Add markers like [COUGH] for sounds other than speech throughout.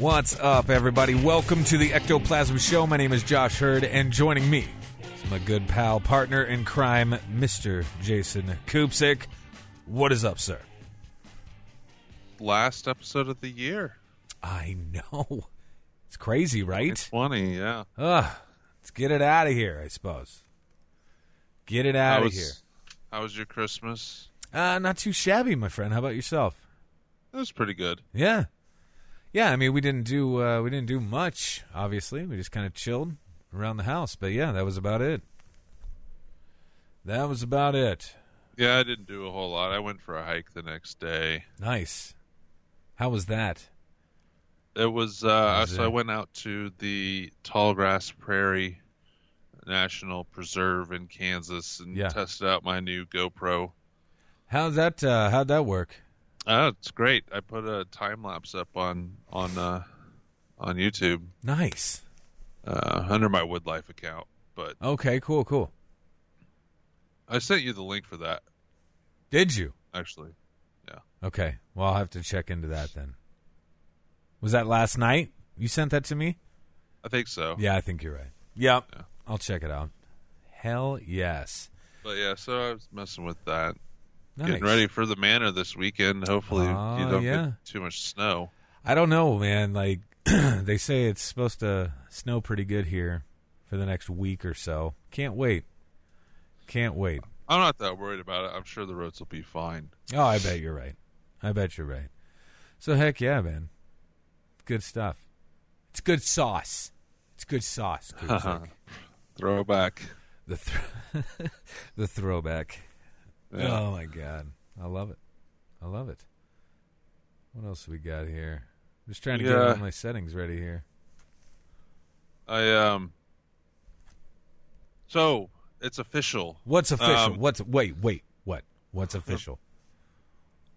What's up, everybody? Welcome to the Ectoplasm Show. My name is Josh Heard, and joining me is my good pal, partner in crime, Mr. Jason Kupsik. What is up, sir? last episode of the year. I know. It's crazy, right? It's funny, yeah. Ugh. Let's get it out of here, I suppose. Get it out how of was, here. How was your Christmas? Uh, not too shabby, my friend. How about yourself? It was pretty good. Yeah. Yeah, I mean we didn't do uh, we didn't do much, obviously. We just kind of chilled around the house. But yeah, that was about it. That was about it. Yeah, I didn't do a whole lot. I went for a hike the next day. Nice. How was that? It was uh Was so I went out to the Tallgrass Prairie National Preserve in Kansas and Yeah. tested out my new GoPro. How'd that uh, how'd that work? Oh, it's great. I put a time lapse up on on uh on YouTube Nice. uh under my Woodlife account, but Okay, cool, cool. I sent you the link for that Did you? actually. Yeah. Okay. Well, I'll have to check into that then. Was that last night? You sent that to me? I think so. Yeah, I think you're right. Yep. Yeah. I'll check it out. Hell yes. But yeah, so I was messing with that. Nice. Getting ready for the manor this weekend. Hopefully, Oh, you don't yeah. get too much snow. I don't know, man. Like [CLEARS THROAT] they say it's supposed to snow pretty good here for the next week or so. Can't wait. Can't wait. I'm not that worried about it. I'm sure the roads will be fine. Oh, I bet you're right. I bet you're right. So heck yeah, man. Good stuff. It's good sauce. It's good sauce. [LAUGHS] Throwback. the th- [LAUGHS] the throwback. Yeah. Oh my god, I love it. I love it. What else we got here? I'm just trying to get all my settings ready here. I um. So it's official. What's official? Um, What's wait wait what? What's [LAUGHS] official?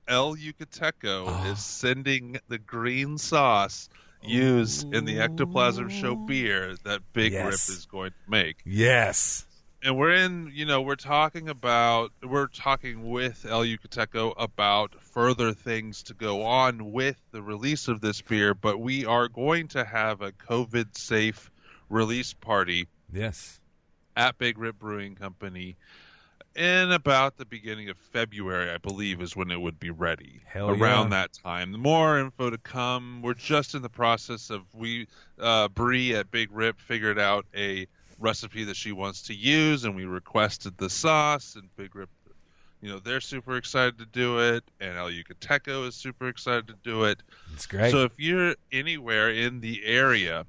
El Yucateco Oh. is sending the green sauce used in the Ectoplasm Show beer that Big Yes. Rip is going to make. Yes. And we're in you know we're talking about we're talking with el yucateco about further things to go on with the release of this beer but we are going to have a covid safe release party Yes. at big rip brewing company in about the beginning of february i believe is when it would be ready Hell around yeah. that time more info to come we're just in the process of we uh brie at big rip figured out a recipe that she wants to use and we requested the sauce and big rip you know they're super excited to do it and el yucateco is super excited to do it It's great. so if you're anywhere in the area,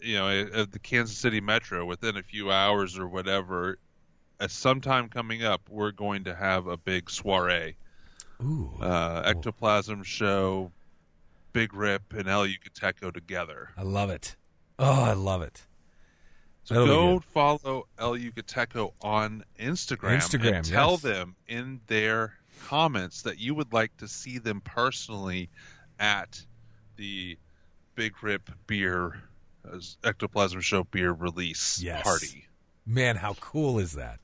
you know, of the Kansas City metro within a few hours or whatever, at some time coming up, we're going to have a big soiree, Ooh. uh, ectoplasm show, Big Rip and El Yucateco together. I love it. Oh, I love it. So That'll go follow El Yucateco on Instagram, Instagram, and tell yes. them in their comments that you would like to see them personally at the Big Rip Beer uh, Ectoplasm Show beer release Yes. party. Man, how cool is that?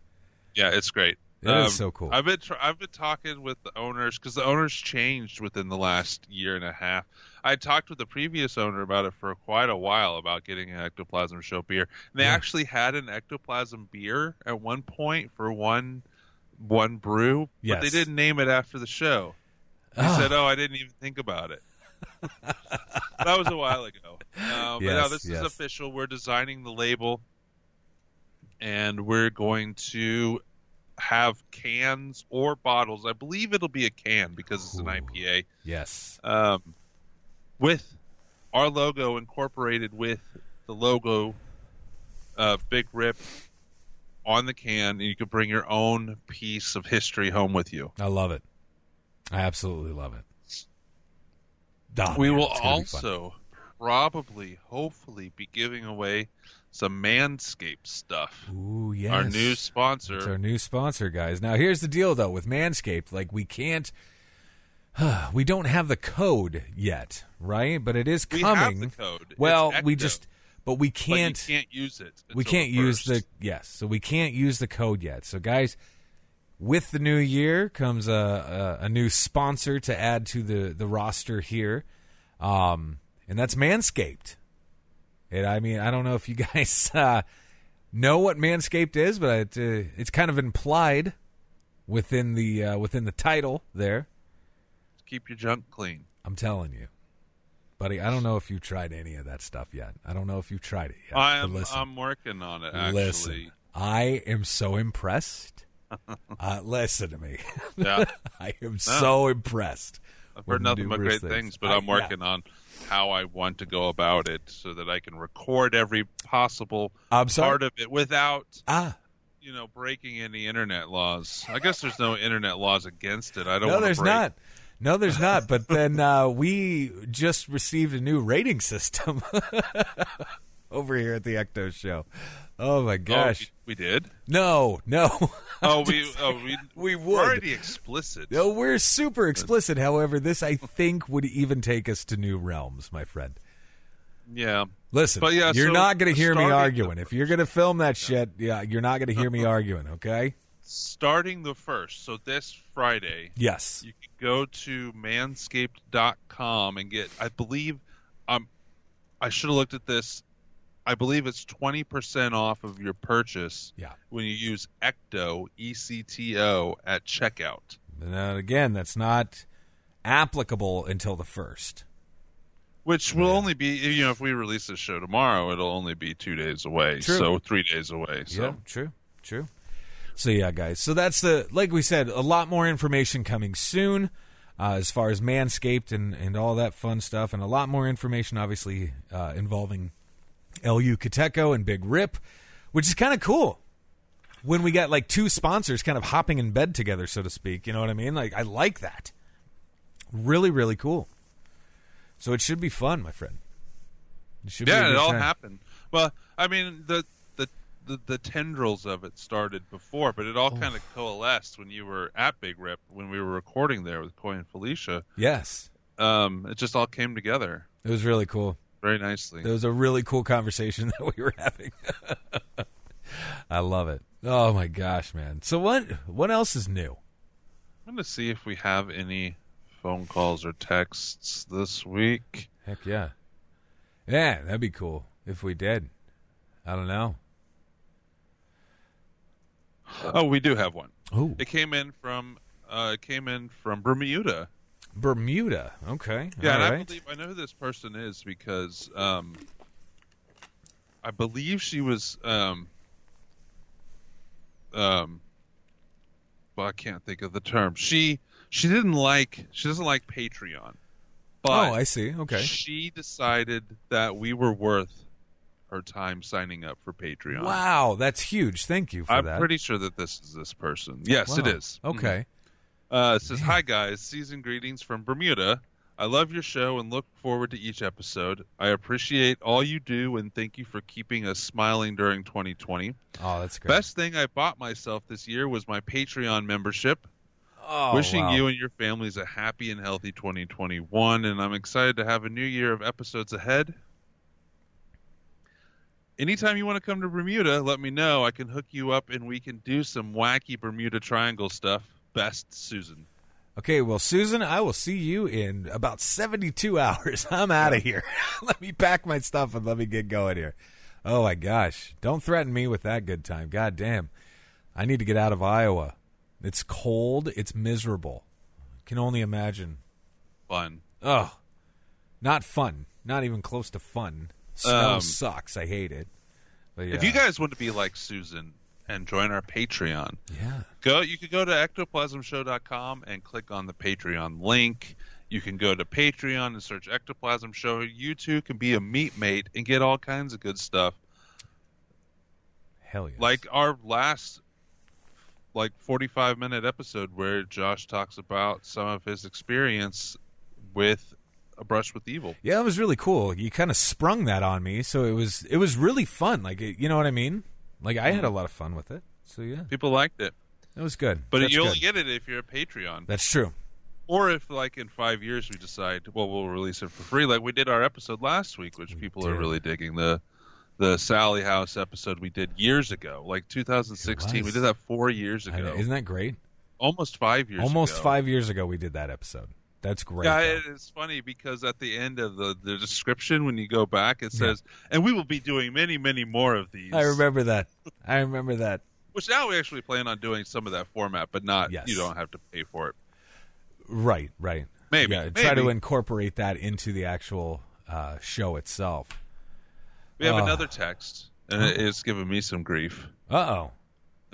Yeah, it's great. It is Um, so cool. I've been tr- I've been talking with the owners because the owners changed within the last year and a half. I talked with the previous owner about it for quite a while about getting an ectoplasm show beer. And they Yeah. actually had an ectoplasm beer at one point for one one brew, but Yes. they didn't name it after the show. He Ah. said, "Oh, I didn't even think about it." [LAUGHS] that was a while ago. Um, but now this yes. is official. We're designing the label, and we're going to have cans or bottles. I believe it'll be a can because it's an Ooh. IPA Yes. um, with our logo incorporated with the logo uh, Big Rip on the can, and you can bring your own piece of history home with you. I love it. I absolutely love it. Oh, we man, will it's gonna be fun. also probably, hopefully, be giving away some Manscaped stuff. Ooh, yes. Our new sponsor. It's our new sponsor, guys. Now, here's the deal, though, with Manscaped. Like, we can't. [SIGHS] we don't have the code yet, right? But it is coming. we have the code. Well, we just. But we but you can't. can't use it. we can't use the yes so we can't use the code yet so guys with the new year comes a, a, a new sponsor to add to the, the roster here um, and that's manscaped and i mean i don't know if you [LAUGHS] guys uh, know what manscaped is but it, uh, it's kind of implied within the uh, within the title there keep your junk clean. i'm telling you buddy i don't know if you've tried any of that stuff yet i don't know if you've tried it yet I'm listen. I'm working on it. Actually, Listen, I am so impressed. [LAUGHS] uh, listen to me. yeah, [LAUGHS] I am so impressed. I've heard nothing but great things, but I- I'm working on how I want to go about it so that I can record every possible yeah. I'm sorry. part of it without ah, you know breaking any internet laws. I guess there's no internet laws against it. I don't. no, there's break- not. No, there's not. But then uh, we just received a new rating system [LAUGHS] over here at the Ecto Show. Oh my Oh, gosh! we, we did. No, no. [LAUGHS] Oh, we oh we We we're would. already explicit. No, we're super explicit. However, this I think would even take us to new realms, my friend. Yeah, Listen, But yeah, you're so not going to hear me arguing. If you're going to film that shit, yeah, you're not going to hear me [LAUGHS] arguing, okay? starting the first. So this Friday, Yes. you can go to manscaped.com and get i believe um i should have looked at this i believe it's 20% off of your purchase Yeah. when you use ecto ecto at checkout And again, that's not applicable until the first. which will only be you know if we release this show tomorrow it'll only be two days away True. so three days away so Yeah, true, true. So yeah, guys. So that's the like we said, a lot more information coming soon. Uh, as far as Manscaped and, and all that fun stuff, and a lot more information, obviously, uh, involving El Yucateco and Big Rip, which is kind of cool. When we got like two sponsors kind of hopping in bed together, so to speak, you know what I mean? Like, I like that. Really, really cool. So it should be fun, my friend. It should be yeah it all time. happened well i mean the the the, the tendrils of it started before, but it all kind of coalesced when you were at Big Rip when we were recording there with Coy and Felicia. Yes, Um, it just all came together it was really cool. Very nicely. It was a really cool conversation [LAUGHS] that we were having. [LAUGHS] I love it. Oh my gosh, man. So what what else is new? I'm going to see if we have any phone calls or texts this week. Heck yeah. Yeah, that'd be cool if we did. I don't know. Oh, we do have one. Oh, It came in from uh, it came in from Bermuda. Bermuda. Okay. Yeah, All and I believe I know who this person is because um, I believe she was um, um, well, I can't think of the term. She she didn't like she doesn't like Patreon, but oh, I see. Okay. she decided that we were worth her time signing up for Patreon. Wow, that's huge. Thank you for I'm that. pretty sure that this is this person. Yes, it Wow. is. Mm-hmm. Uh, it says, Hi, guys. Season greetings from Bermuda. I love your show and look forward to each episode. I appreciate all you do and thank you for keeping us smiling during 2020. Oh, that's great. Best thing I bought myself this year was my Patreon membership. oh, Wishing wow. you and your families a happy and healthy 2021, and I'm excited to have a new year of episodes ahead. Anytime you want to come to Bermuda, let me know. I can hook you up and we can do some wacky Bermuda Triangle stuff. Best, Susan. Okay, well, Susan, I will see you in about 72 [LAUGHS] hours. I'm out of here. [LAUGHS] let me pack my stuff and let me get going here. Oh, my gosh. Don't threaten me with that good time. God damn. I need to get out of Iowa. It's cold. It's miserable. Can only imagine. Fun. Oh, not fun. Not even close to fun. Snow Um, sucks. I hate it. But If you guys want to be like Susan and join our Patreon, yeah. go you could go to ectoplasmshow.com and click on the Patreon link. You can go to Patreon and search Ectoplasm Show. You too can be a meat mate and get all kinds of good stuff. Hell yes. Like our last like 45 minute episode where Josh talks about some of his experience with a brush with evil. Yeah, it was really cool. You kind of sprung that on me, so it was it was really fun. Like it- you know what I mean? Like I had a mm. lot of fun with it. So yeah, People liked it, it was good. but That's you only good. get it if you're a Patreon, That's true. or if like in five years we decide, well, we'll release it for free, like we did our episode last week, which people are really digging the the Sallie House episode we did years ago, like 2016. We did that four years ago, Isn't that great? almost five years. Almost ago. five years ago, we did that episode. That's great. Yeah, though. it is funny because at the end of the, the description, when you go back, it says, "And we will be doing many, many more of these." I remember that. I remember that. Which now we actually plan on doing some of that format, but not. Yes. You don't have to pay for it. Right, right. Maybe, Yeah, try to incorporate that into the actual uh, show itself. We have Ah. another text, and it is giving me some grief. Uh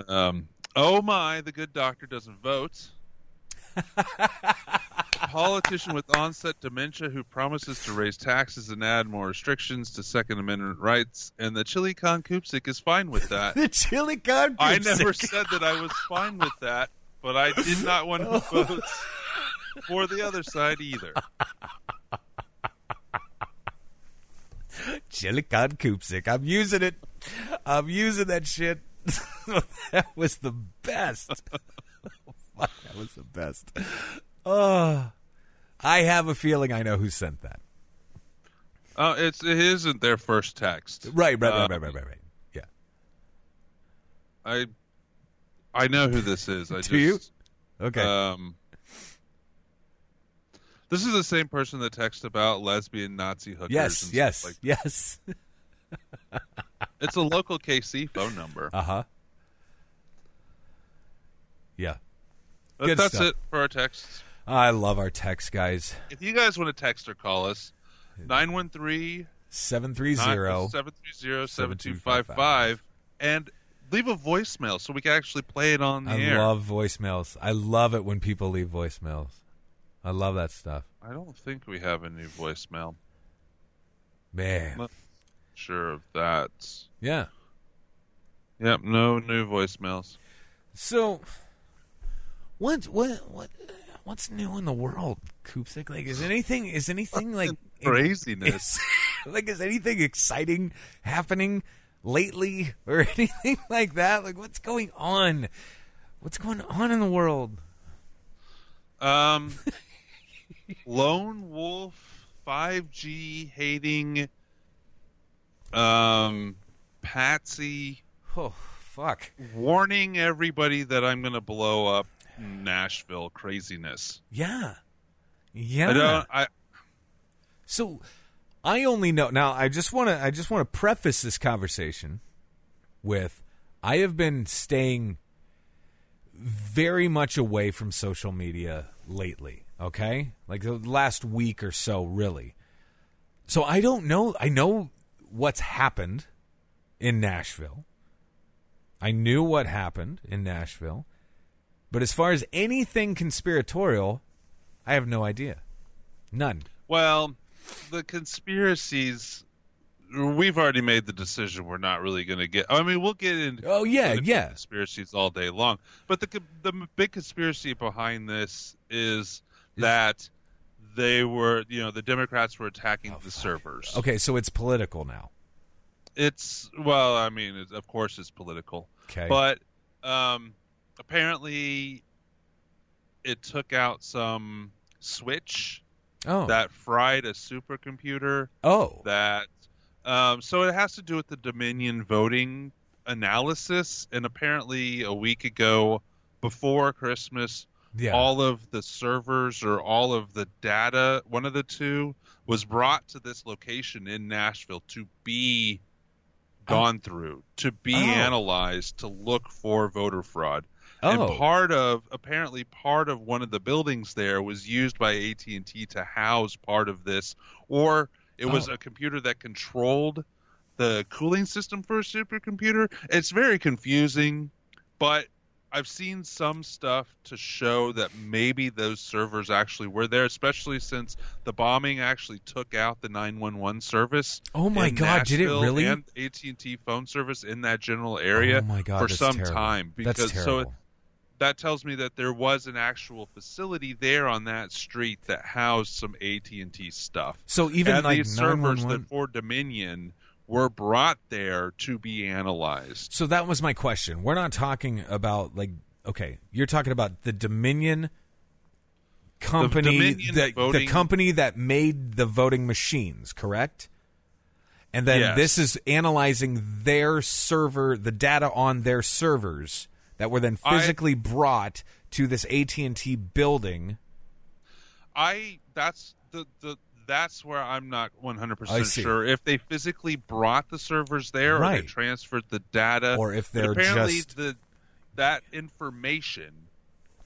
oh. Um, oh my, the good doctor doesn't vote. [LAUGHS] Politician with onset dementia who promises to raise taxes and add more restrictions to Second Amendment rights, and the Chili Con Kupsik is fine with that. [LAUGHS] The chili con. I never said that I was fine with that, but I did not want to [LAUGHS] oh. vote for the other side either. chili con Koopsick. I'm using it. I'm using that shit. [LAUGHS] that was the best. Fuck, that was the best. Oh, I have a feeling I know who sent that. Uh, it's it isn't their first text. Right, right, right, Uh, right, right, right, right. Yeah. I I know who this is. I [LAUGHS] Do just, you? Okay. Um, this is the same person that texted about lesbian Nazi hookers. yes, and yes, stuff like yes. [LAUGHS] It's a local KC phone number. Uh huh. Yeah. But good that's stuff. it for our texts. I love our text, guys. If you guys want to text or call us, 913 730 730-7255 and leave a voicemail so we can actually play it on the I air. love voicemails. I love it when people leave voicemails. I love that stuff. I don't think we have a new voicemail. Man. Not sure of that. Yeah. Yep, no new voicemails. So what what what what's new in the world, Koopsick? Like is anything is anything like Craziness. is, [LAUGHS] like is anything exciting happening lately or [LAUGHS] anything like that? Like what's going on? What's going on in the world? Um, [LAUGHS] lone wolf, five G hating, um, Patsy Oh fuck. warning everybody that I'm going to blow up Nashville craziness. Yeah. Yeah. I don't. I So I only know now I just want to I just want to preface this conversation with I have been staying very much away from social media lately, okay? Like the last week or so really. So I don't know I know what's happened in Nashville. I knew what happened in Nashville. But as far as anything conspiratorial, I have no idea. None. well, the conspiracies. We've already made the decision. We're not really going to get. I mean, we'll get into Oh yeah, yeah. conspiracies all day long. But the the big conspiracy behind this is that they were, you know, the Democrats were attacking the servers. Oh, Okay, so it's political now. It's well, I mean, of course, it's political, Okay. but um, apparently, it took out some switch oh. that fried a supercomputer oh. that um, so it has to do with the Dominion voting analysis, and apparently a week ago, before Christmas, yeah. all of the servers or all of the data, one of the two, was brought to this location in Nashville to be gone through, to be Oh. analyzed, to look for voter fraud. Oh. And part of apparently part of one of the buildings there was used by AT and T to house part of this, or it was Oh. a computer that controlled the cooling system for a supercomputer. It's very confusing, but I've seen some stuff to show that maybe those servers actually were there, especially since the bombing actually took out the 911 service. Oh my God, did it really? And AT&T phone service in that general area Oh my God, for some terrible. time because so. That tells me that there was an actual facility there on that street that housed some AT&T stuff. So even and like these servers that for Dominion were brought there to be analyzed. So that was my question. We're not talking about like okay, you're talking about the Dominion company Dominion that the company that made the voting machines, correct? And then Yes. this is analyzing their server, the data on their servers that were then I- physically brought to this AT&T building. I that's the the that's where I'm not 100% sure if they physically brought the servers there or they transferred the data Or if they're apparently just- the that information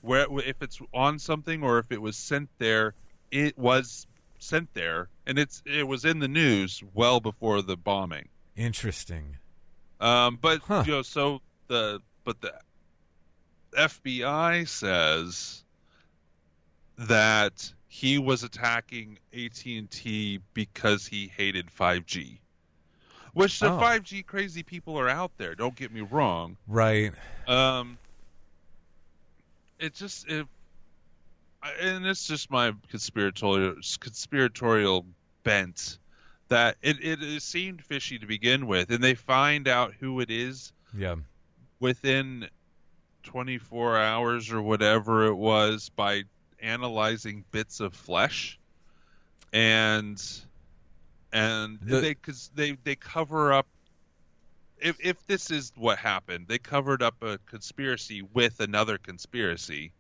where if it's on something or if it was sent there it was sent there and it's it was in the news well before the bombing Interesting. um but Huh. you know so the but the FBI says that he was attacking AT&T because he hated 5G. Which the Oh. 5G crazy people are out there, don't get me wrong. Right. Um it just it and it's just my conspiratorial conspiratorial bent that it, it, it seemed fishy to begin with and they find out who it is Yeah. within 24 hours or whatever it was by analyzing bits of flesh and and The- they cuz they they cover up if if this is what happened they covered up a conspiracy with another conspiracy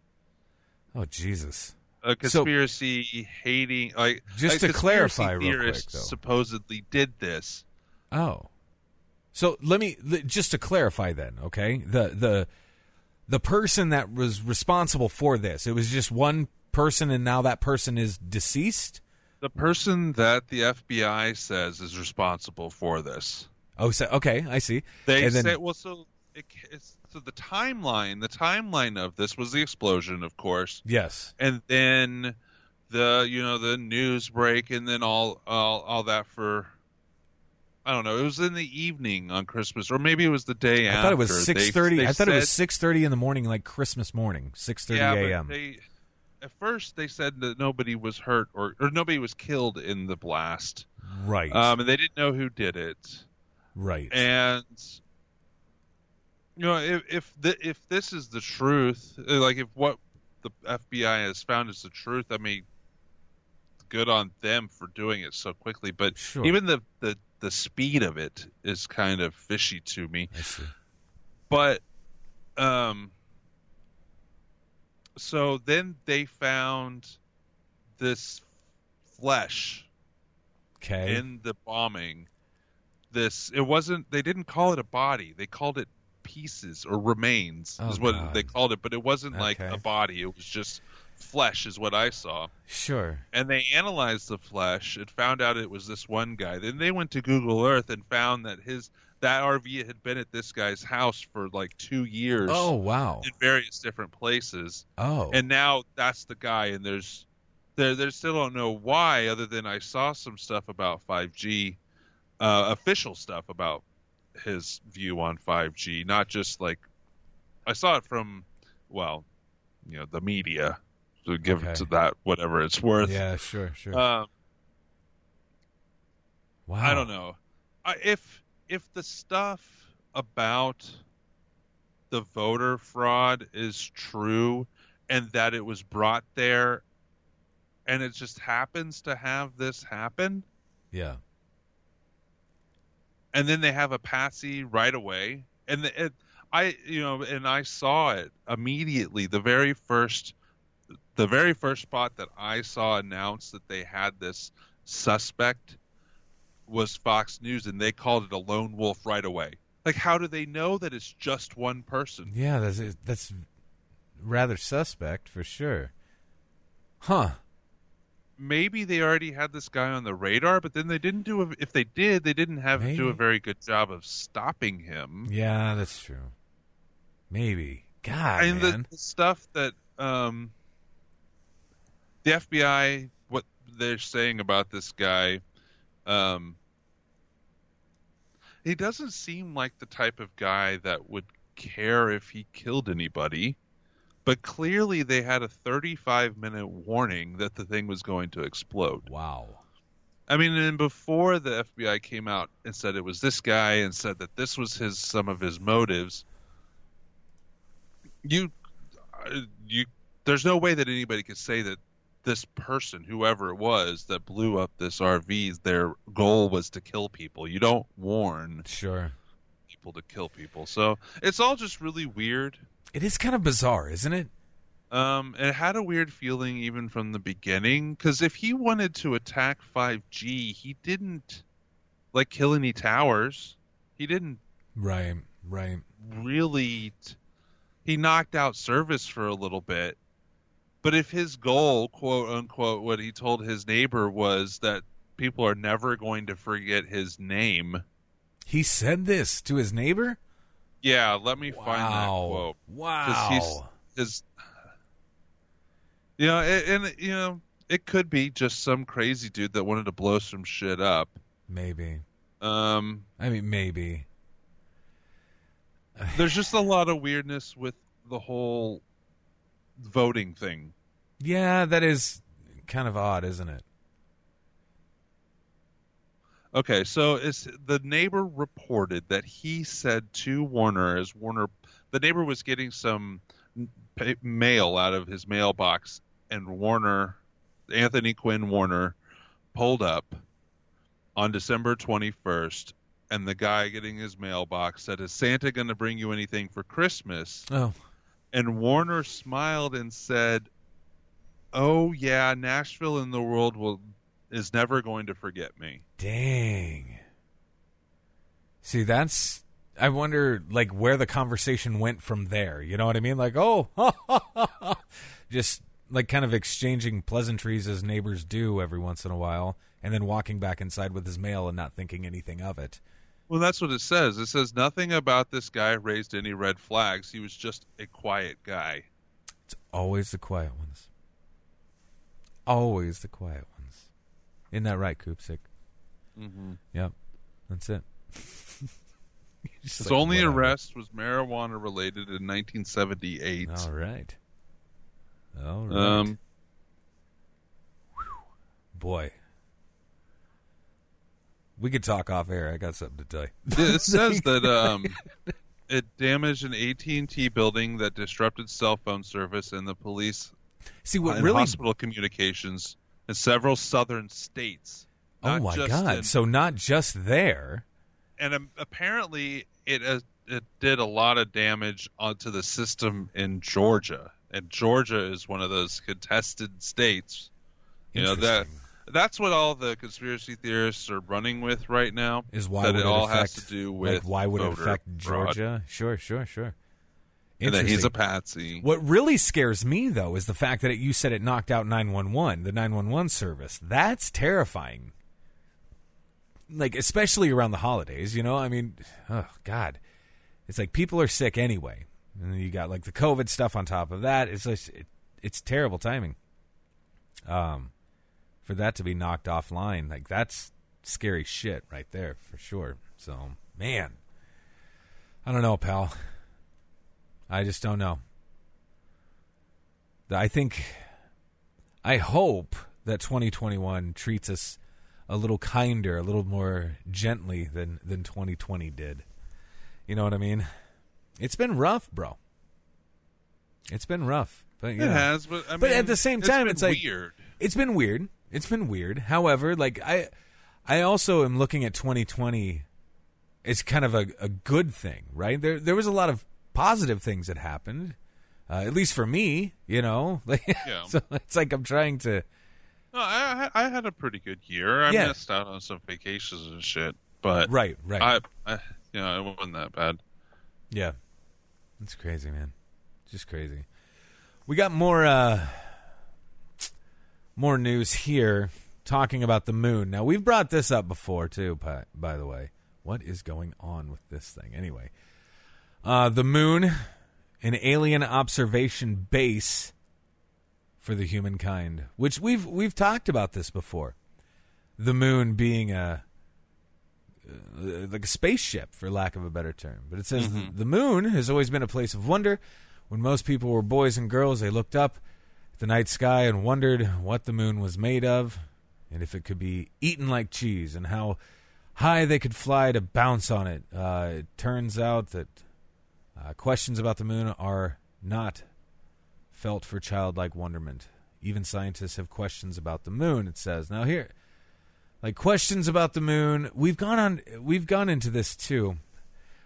Oh Jesus. a conspiracy hating like Just to clarify real quick, though. supposedly did this Oh, so let me just to clarify then. Okay, the the the person that was responsible for this, it was just one person, and now that person is deceased. the person that the FBI says is responsible for this Oh, so okay, I see. They and then, say well, so it, it's, so the timeline, the timeline of this was the explosion, of course, yes, and then the you know the news break, and then all all all that for. I don't know. It was in the evening on Christmas, or maybe it was the day I after. thought it was six thirty. I thought it was six thirty in the morning, like Christmas morning, six thirty a.m. At first, they said that nobody was hurt or, or nobody was killed in the blast, Right, um, and they didn't know who did it. right. and you know if if the, if this is the truth like if what the FBI has found is the truth I mean good on them for doing it so quickly but Sure. even the, the the speed of it is kind of fishy to me. But um so then they found this flesh Okay. in the bombing. This it wasn't they didn't call it a body. They called it pieces or remains Oh, is what God. they called it but it wasn't like a body. It was just flesh is what i saw sure. and they analyzed the flesh and found out it was this one guy then they went to google earth and found that his that rv had been at this guy's house for like two years Oh wow. in various different places Oh. and now that's the guy and there's there there still don't know why other than i saw some stuff about 5g uh, official stuff about his view on 5g not just like i saw it from well you know the media to give Okay. it to that whatever it's worth yeah. Sure. Sure. um, wow. I don't know. I, if if the stuff about the voter fraud is true and that it was brought there and it just happens to have this happen Yeah. and then they have a passy right away and the, it, I you know and I saw it immediately the very first the very first spot that I saw announced that they had this suspect was Fox News and they called it a lone wolf right away. Like how do they know that it's just one person? Yeah, that's that's rather suspect for sure. Huh. Maybe they already had this guy on the radar, but then they didn't do a, if they did, they didn't have do a very good job of stopping him. Yeah, that's true. Maybe. God, and man. the, the stuff that um, the FBI, what they're saying about this guy, um, he doesn't seem like the type of guy that would care if he killed anybody. but clearly they had a 35 minute warning that the thing was going to explode. Wow. I mean, and before the FBI came out and said it was this guy and said that this was his some of his motives, you, uh, you, there's no way that anybody could say that this person, whoever it was that blew up this RV, their goal was to kill people. You don't warn Sure. people to kill people, so it's all just really weird. It is kind of bizarre, isn't it? Um, it had a weird feeling even from the beginning because if he wanted to attack 5G, he didn't like kill any towers. He didn't Right. Right. really. T- he knocked out service for a little bit, but if his goal, quote unquote, what he told his neighbor was that people are never going to forget his name. He said this to his neighbor. Yeah, let me find that quote. Wow. he's his you know and, and you know it could be just some crazy dude that wanted to blow some shit up Maybe. um I mean, maybe. [SIGHS] there's just a lot of weirdness with the whole voting thing Yeah, that is kind of odd, isn't it? okay so it's the neighbor reported that he said to warner as warner the neighbor was getting some mail out of his mailbox and warner anthony quinn warner pulled up on december 21st and the guy getting his mailbox said is santa going to bring you anything for christmas Oh, and warner smiled and said oh yeah nashville in the world will is never going to forget me dang. See, that's. I wonder, like, where the conversation went from there. You know what I mean? Like, oh, [LAUGHS] just like kind of exchanging pleasantries as neighbors do every once in a while, and then walking back inside with his mail and not thinking anything of it. Well, that's what it says. It says nothing about this guy raised any red flags. He was just a quiet guy. It's always the quiet ones. Always the quiet ones. Isn't that right, Koopsik? Mm-hmm. Yep. That's it. [LAUGHS] Just His like, only whatever. arrest was marijuana related in 1978. All right. All right. Um, Boy. We could talk off air. I got something to tell you. it [LAUGHS] says [LAUGHS] that um, it damaged an AT&T building that disrupted cell phone service and the police See what and really hospital communications in several southern states. Oh my god. in- So not just there. and um, apparently it uh, it did a lot of damage onto the system in Georgia, and Georgia is one of those contested states. You know that that's what all the conspiracy theorists are running with right now. is why that would it all affect, has to do like, with why would it affect fraud, Georgia? Sure, sure, sure. And that he's a patsy. What really scares me though is the fact that it, you said it knocked out 911, the 911 service. That's terrifying. Like especially around the holidays, you know? I mean, oh god. It's like people are sick anyway. And then you got like the COVID stuff on top of that. It's just it, it's terrible timing. Um for that to be knocked offline, like that's scary shit right there for sure. So, man. I don't know, pal. I just don't know. I think, I hope that 2021 treats us a little kinder, a little more gently than than 2020 did. You know what I mean? It's been rough, bro. It's been rough, but It know. has, but I But at the same time, been it's like- weird. It's been weird. It's been weird. However, like I, I also am looking at 2020. It's kind of a, a good thing, right? There there was a lot of positive things that happened, uh, at least for me. You know, [LAUGHS] Yeah. so it's like I'm trying to. No, I I had a pretty good year. I Yeah. missed out on some vacations and shit, but Right, right. I, I you know it wasn't that bad. Yeah. It's crazy, man. Just crazy. We got more uh more news here talking about the moon. Now, we've brought this up before too, by, by the way. What is going on with this thing? Anyway, uh the moon an alien observation base for the humankind, which we've we've talked about this before. The moon being a uh, like a spaceship, for lack of a better term. But it says the, the moon has always been a place of wonder When most people were boys and girls, they looked up at the night sky and wondered what the moon was made of and if it could be eaten like cheese and how high they could fly to bounce on it. Uh, it turns out that uh, questions about the moon are not felt for childlike wonderment. Even scientists have questions about the moon. It says now here, like questions about the moon. We've gone on. We've gone into this too,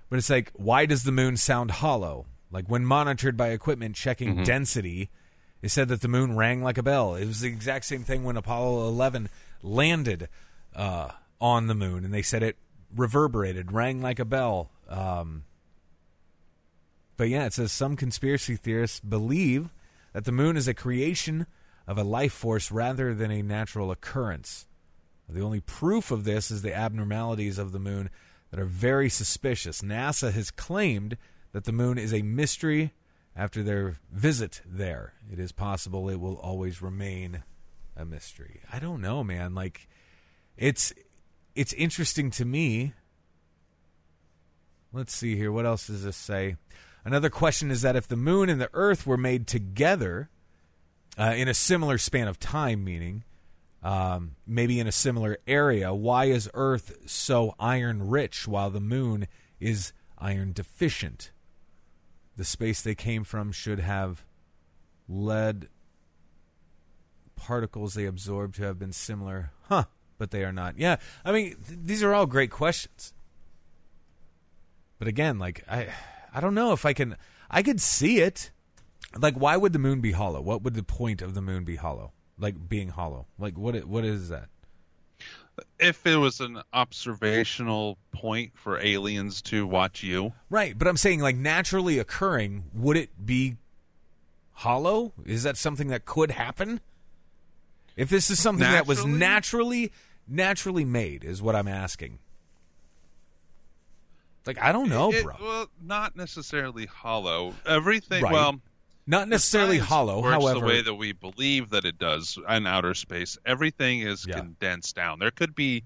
but it's like, why does the moon sound hollow? Like when monitored by equipment checking density, it said that the moon rang like a bell. It was the exact same thing when Apollo 11 landed uh, on the moon, and they said it reverberated, rang like a bell. Um, but yeah, it says some conspiracy theorists believe that the moon is a creation of a life force rather than a natural occurrence. The only proof of this is the abnormalities of the moon that are very suspicious. NASA has claimed that the moon is a mystery after their visit there. It is possible it will always remain a mystery. I don't know, man. Like it's it's interesting to me. Let's see here. What else does this say? Another question is that if the moon and the earth were made together uh, in a similar span of time, meaning um, maybe in a similar area, why is Earth so iron rich while the moon is iron deficient? The space they came from should have lead particles they absorbed to have been similar. Huh, but they are not. Yeah, I mean, th- these are all great questions. But again, like I I don't know if I can I could see it. Like why would the moon be hollow? What would the point of the moon be hollow? Like being hollow. Like what what is that? If it was an observational point for aliens to watch you, Right, but I'm saying like naturally occurring, would it be hollow? Is that something that could happen? If this is something that was Naturally? naturally naturally made is what I'm asking. Like I don't know, it- bro. well, not necessarily hollow. Everything, Right. well, Not necessarily hollow, however. the way that we believe that it does in outer space. Everything is Yeah. condensed down. There could be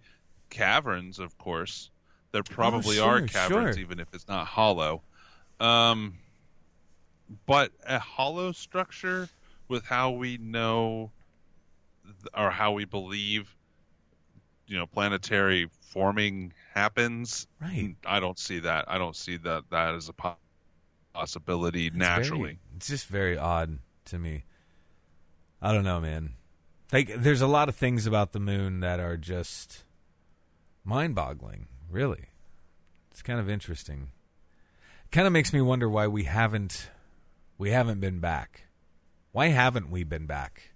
caverns, of course. There probably Oh, sure, are caverns, sure. even if it's not hollow. Um, but a hollow structure with how we know or how we believe, you know, planetary forming happens. Right. I don't see that. I don't see that that as a possibility It's naturally. very- it's just very odd to me. I don't know, man. Like, there's a lot of things about the moon that are just mind-boggling. Really, it's kind of interesting. Kind of makes me wonder why we haven't we haven't been back. Why haven't we been back?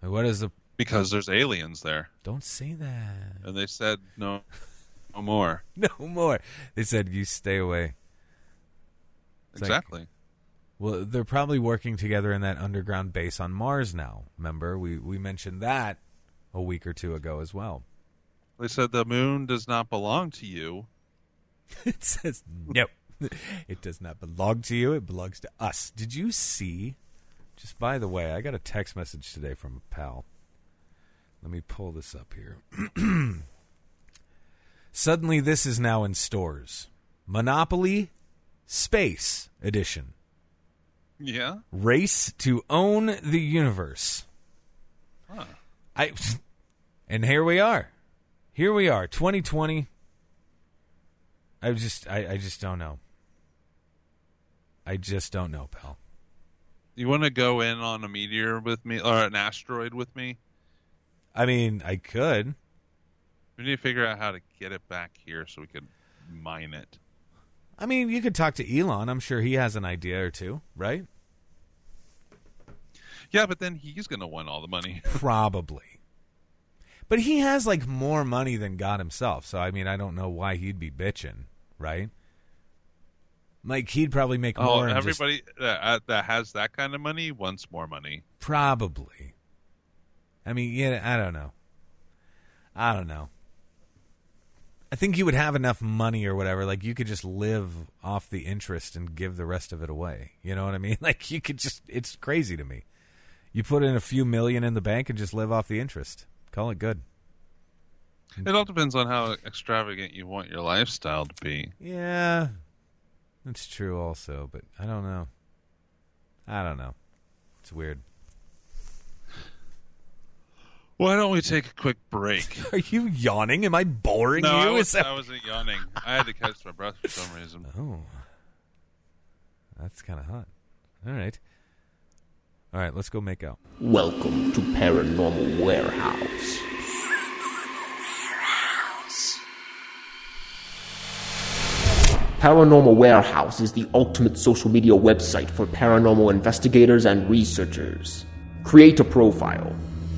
What is the? Because there's aliens there, Don't say that. and they said no, no more. [LAUGHS] No more. They said you stay away. It's like- exactly. Well, they're probably working together in that underground base on Mars now. Remember, we we mentioned that a week or two ago as well. they said the moon does not belong to you. [LAUGHS] it says no, [LAUGHS] it does not belong to you. It belongs to us. Did you see? Just by the way, I got a text message today from a pal. Let me pull this up here. [CLEARS THROAT] Suddenly, this is now in stores. Monopoly Space Edition. Yeah. Race to own the universe. Huh. I [LAUGHS] and here we are. Here we are, 2020. I just I, I just don't know. I just don't know, pal. You want to go in on a meteor with me or an asteroid with me? I mean, I could. We need to figure out how to get it back here so we can mine it. I mean, you could talk to Elon. I'm sure he has an idea or two, right? Yeah, but then he's going to want all the money. [LAUGHS] Probably. But he has like more money than God himself. So I mean, I don't know why he'd be bitching, right? Like he'd probably make Oh, more. and just- everybody that, uh, that has that kind of money wants more money. Probably. I mean, yeah, I don't know. I don't know. I think you would have enough money or whatever. Like you could just live off the interest and give the rest of it away. You know what I mean? [LAUGHS] Like you could just. It's crazy to me. You put in a few million in the bank and just live off the interest. Call it good. It all depends on how extravagant you want your lifestyle to be. Yeah, that's true. Also, but I don't know. I don't know. It's weird. Why don't we take a quick break? [LAUGHS] Are you yawning? Am I boring no, you? I, was, that- I wasn't yawning. I had to catch my breath for some reason. [LAUGHS] Oh, that's kind of hot. All right, all right. Let's go make out. Welcome to Paranormal Warehouse. Paranormal Warehouse is the ultimate social media website for paranormal investigators and researchers. Create a profile,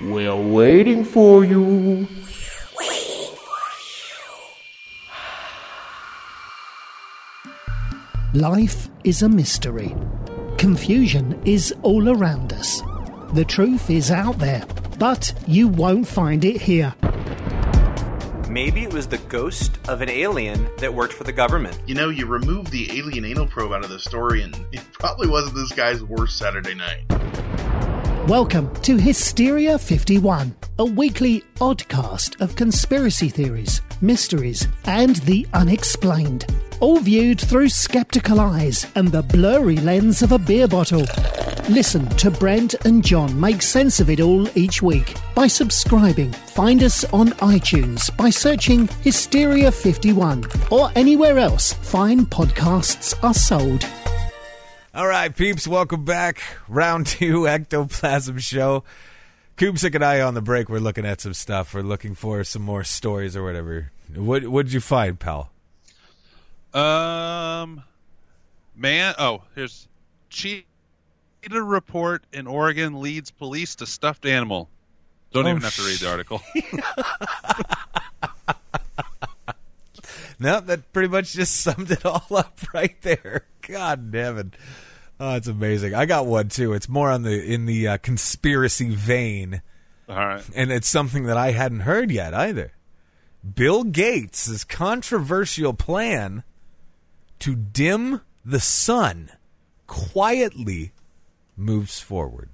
We're waiting for you. Life is a mystery. Confusion is all around us. The truth is out there, but you won't find it here. Maybe it was the ghost of an alien that worked for the government. You know, you remove the alien anal probe out of the story, and it probably wasn't this guy's worst Saturday night. Welcome to Hysteria 51, a weekly oddcast of conspiracy theories, mysteries, and the unexplained. All viewed through skeptical eyes and the blurry lens of a beer bottle. Listen to Brent and John make sense of it all each week by subscribing. Find us on iTunes by searching Hysteria 51 or anywhere else fine podcasts are sold. All right, peeps, welcome back. Round [LAUGHS] two Ectoplasm Show. Kubsik and I on the break. We're looking at some stuff. We're looking for some more stories or whatever. What What did you find, pal? Um, man. Oh, here's cheetah report in Oregon leads police to stuffed animal. Don't Oh, even have to read the article. [LAUGHS] [LAUGHS] No, that pretty much just summed it all up right there. God damn it. Oh, it's amazing. I got one too. It's more on the in the uh, conspiracy vein, All right. and it's something that I hadn't heard yet either. Bill Gates' controversial plan to dim the sun quietly moves forward.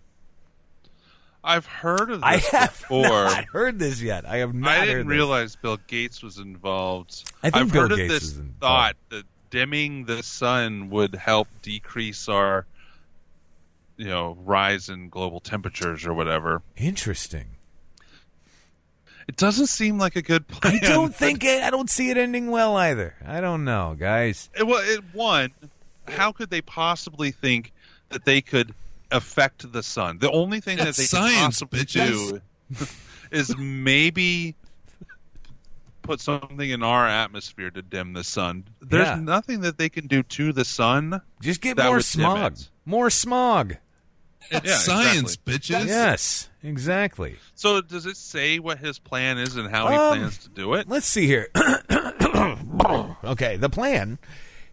I've heard of this I have before. not [LAUGHS] heard this yet. I have not I didn't realize Bill Gates was involved. I think have Bill heard Gates of this thought that dimming the sun would help decrease our, you know, rise in global temperatures or whatever. Interesting. It doesn't seem like a good plan. I don't think it. I don't see it ending well either. I don't know, guys. It, well, it, one, how could they possibly think that they could affect the sun? The only thing that they science, could possibly bitches. do [LAUGHS] is maybe put something in our atmosphere to dim the sun. There's Yeah. nothing that they can do to the sun. Just get That more smog. More smog. It's Yeah, science, exactly. bitches. Yes, exactly. So does it say what his plan is and how he Um, plans to do it? Let's see here. [COUGHS] okay, the plan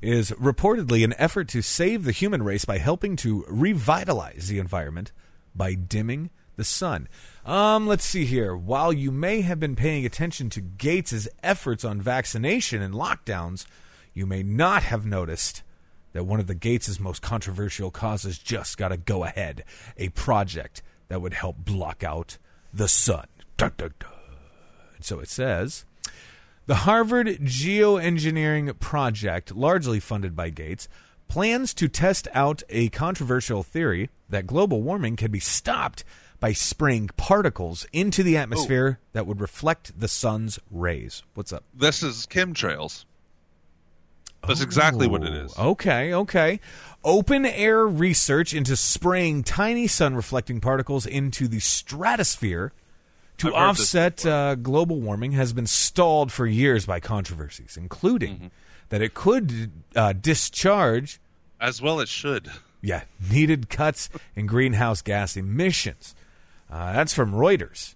is reportedly an effort to save the human race by helping to revitalize the environment by dimming the sun. Um, let's see here. While you may have been paying attention to Gates' efforts on vaccination and lockdowns, you may not have noticed that one of the Gates' most controversial causes just got to go ahead. A project that would help block out the sun. Dun, dun, dun. And so it says the Harvard Geoengineering Project, largely funded by Gates, plans to test out a controversial theory that global warming can be stopped by spraying particles into the atmosphere that would reflect the sun's rays. What's up? This is chemtrails. That's exactly what it is. Okay, okay. Open air research into spraying tiny sun reflecting particles into the stratosphere to I've offset uh, global warming has been stalled for years by controversies, including Mm-hmm. that it could uh, discharge, As well it should. yeah, needed cuts in greenhouse gas emissions. Uh, that's from Reuters.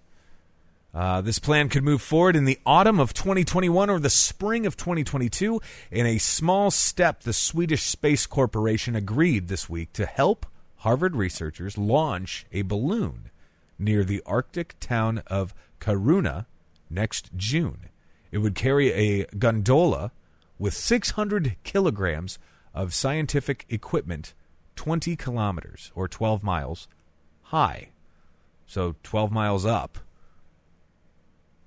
Uh, this plan could move forward in the autumn of 2021 or the spring of 2022. In a small step, the Swedish Space Corporation agreed this week to help Harvard researchers launch a balloon near the Arctic town of Kiruna next June. It would carry a gondola with 600 kilograms of scientific equipment 20 kilometers or 12 miles high. So 12 miles up.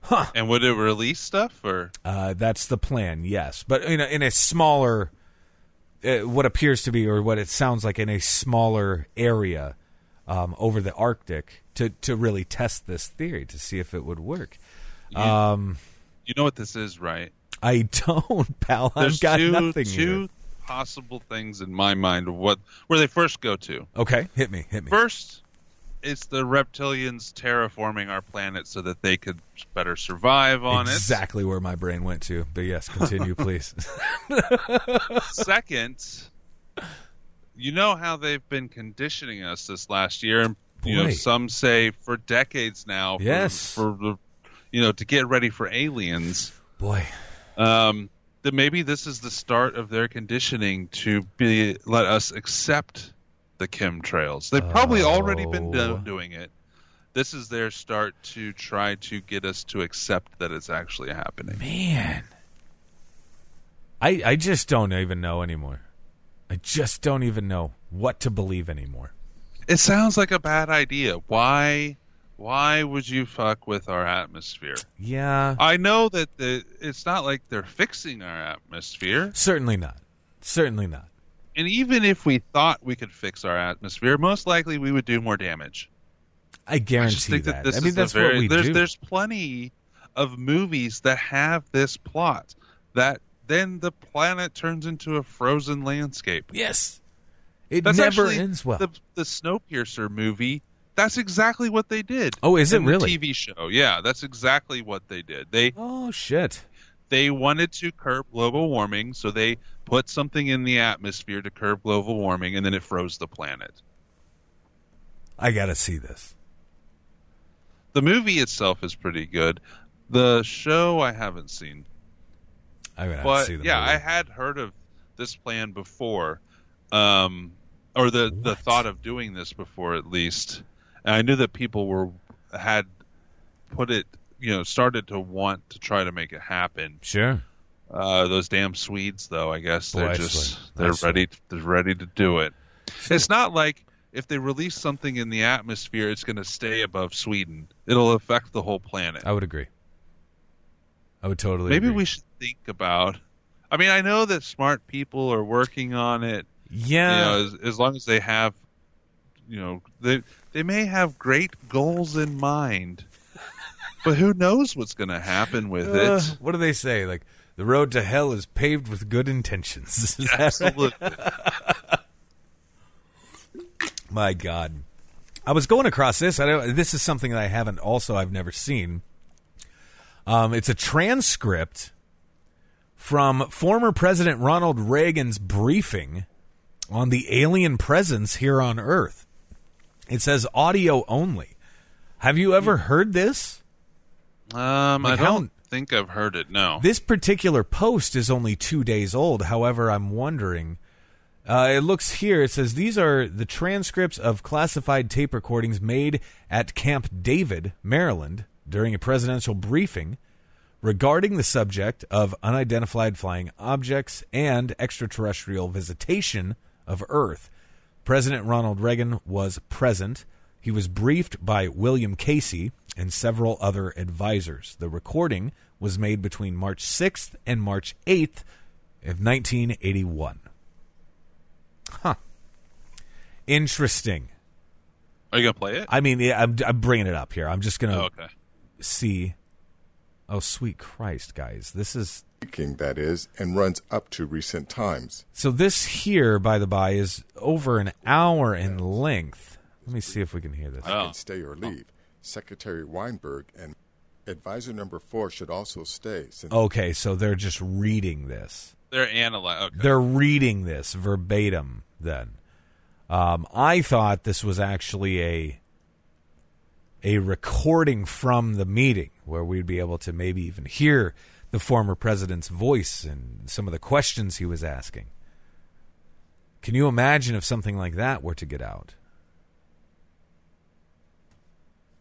Huh. And would it release stuff or? Uh, that's the plan, yes. But in a, in a smaller, uh, what appears to be, or what it sounds like, in a smaller area um, over the Arctic to, to really test this theory to see if it would work. Um, You know what this is, right? I don't, [LAUGHS] pal. There's I've got two, nothing two here. possible things in my mind of what where they first go to. Okay, hit me, hit me. First, it's the reptilians terraforming our planet so that they could better survive on it. Exactly where my brain went to. But yes, continue, [LAUGHS] please. Second, you know how they've been conditioning us this last year, and you know Boy. some say for decades now. Yes. for the you know to get ready for aliens. Boy, um, that maybe this is the start of their conditioning to be let us accept the chemtrails. They've probably already been do- Oh. doing it. This is their start to try to get us to accept that it's actually happening. man, I I just don't even know anymore. I just don't even know what to believe anymore. It sounds like a bad idea. Why? Why would you fuck with our atmosphere? Yeah, I know that the, it's not like they're fixing our atmosphere. certainly not. Certainly not. And even if we thought we could fix our atmosphere, most likely we would do more damage. I I guarantee think that. that this I mean, is that's very, what we there's, do. There's plenty of movies that have this plot that then the planet turns into a frozen landscape. yes, it That's never ends well. The, the Snowpiercer movie. That's exactly what they did. Oh, is it really? TV show. Yeah, that's exactly what they did. They oh shit! They wanted to curb global warming, so they put something in the atmosphere to curb global warming, and then it froze the planet. I gotta see this. The movie itself is pretty good. The show I haven't seen. I gotta but see the yeah, movie. I had heard of this plan before, um, or the the thought of doing this before at least. And I knew that people were had put it, you know, started to want to try to make it happen. Sure. Uh, those damn Swedes, though, I guess they're Boy, just they're ready. They're ready to do it. It's not like if they release something in the atmosphere, it's going to stay above Sweden. It'll affect the whole planet. I would agree. I would totally. Maybe agree. we should think about. I mean, I know that smart people are working on it. Yeah. You know, as, as long as they have, you know, they they may have great goals in mind, but who knows what's going to happen with Uh, it? what do they say? Like the road to hell is paved with good intentions. [LAUGHS] That right? Absolutely. [LAUGHS] My God, I was going across this. I don't, this is something that I haven't. Also, I've never seen. Um, it's a transcript from former President Ronald Reagan's briefing on the alien presence here on Earth. It says audio only. Have you ever heard this? Um, Like I how- don't think I've heard it. No. This particular post is only two days old. However, I'm wondering. Uh, it looks here. It says these are the transcripts of classified tape recordings made at Camp David, Maryland, during a presidential briefing regarding the subject of unidentified flying objects and extraterrestrial visitation of Earth. President Ronald Reagan was present. He was briefed by William Casey and several other advisors. The recording was made between March 6th and March 8th of 1981. Huh. Interesting. Are you gonna play it? I mean, yeah, I'm, I'm bringing it up here. I'm just going to Oh, okay. see. Oh, sweet Christ, guys. This is King, that is, and runs up to recent times. So this here, by the by, is over an hour in length. Let me see if we can hear this. Oh. Can stay or leave. Secretary Weinberg and advisor number four should also stay. Since Okay, so they're just reading this. They're analyzing. Okay. They're reading this verbatim. Then, um, I thought this was actually a a recording from the meeting where we'd be able to maybe even hear the former president's voice and some of the questions he was asking. Can you imagine if something like that were to get out?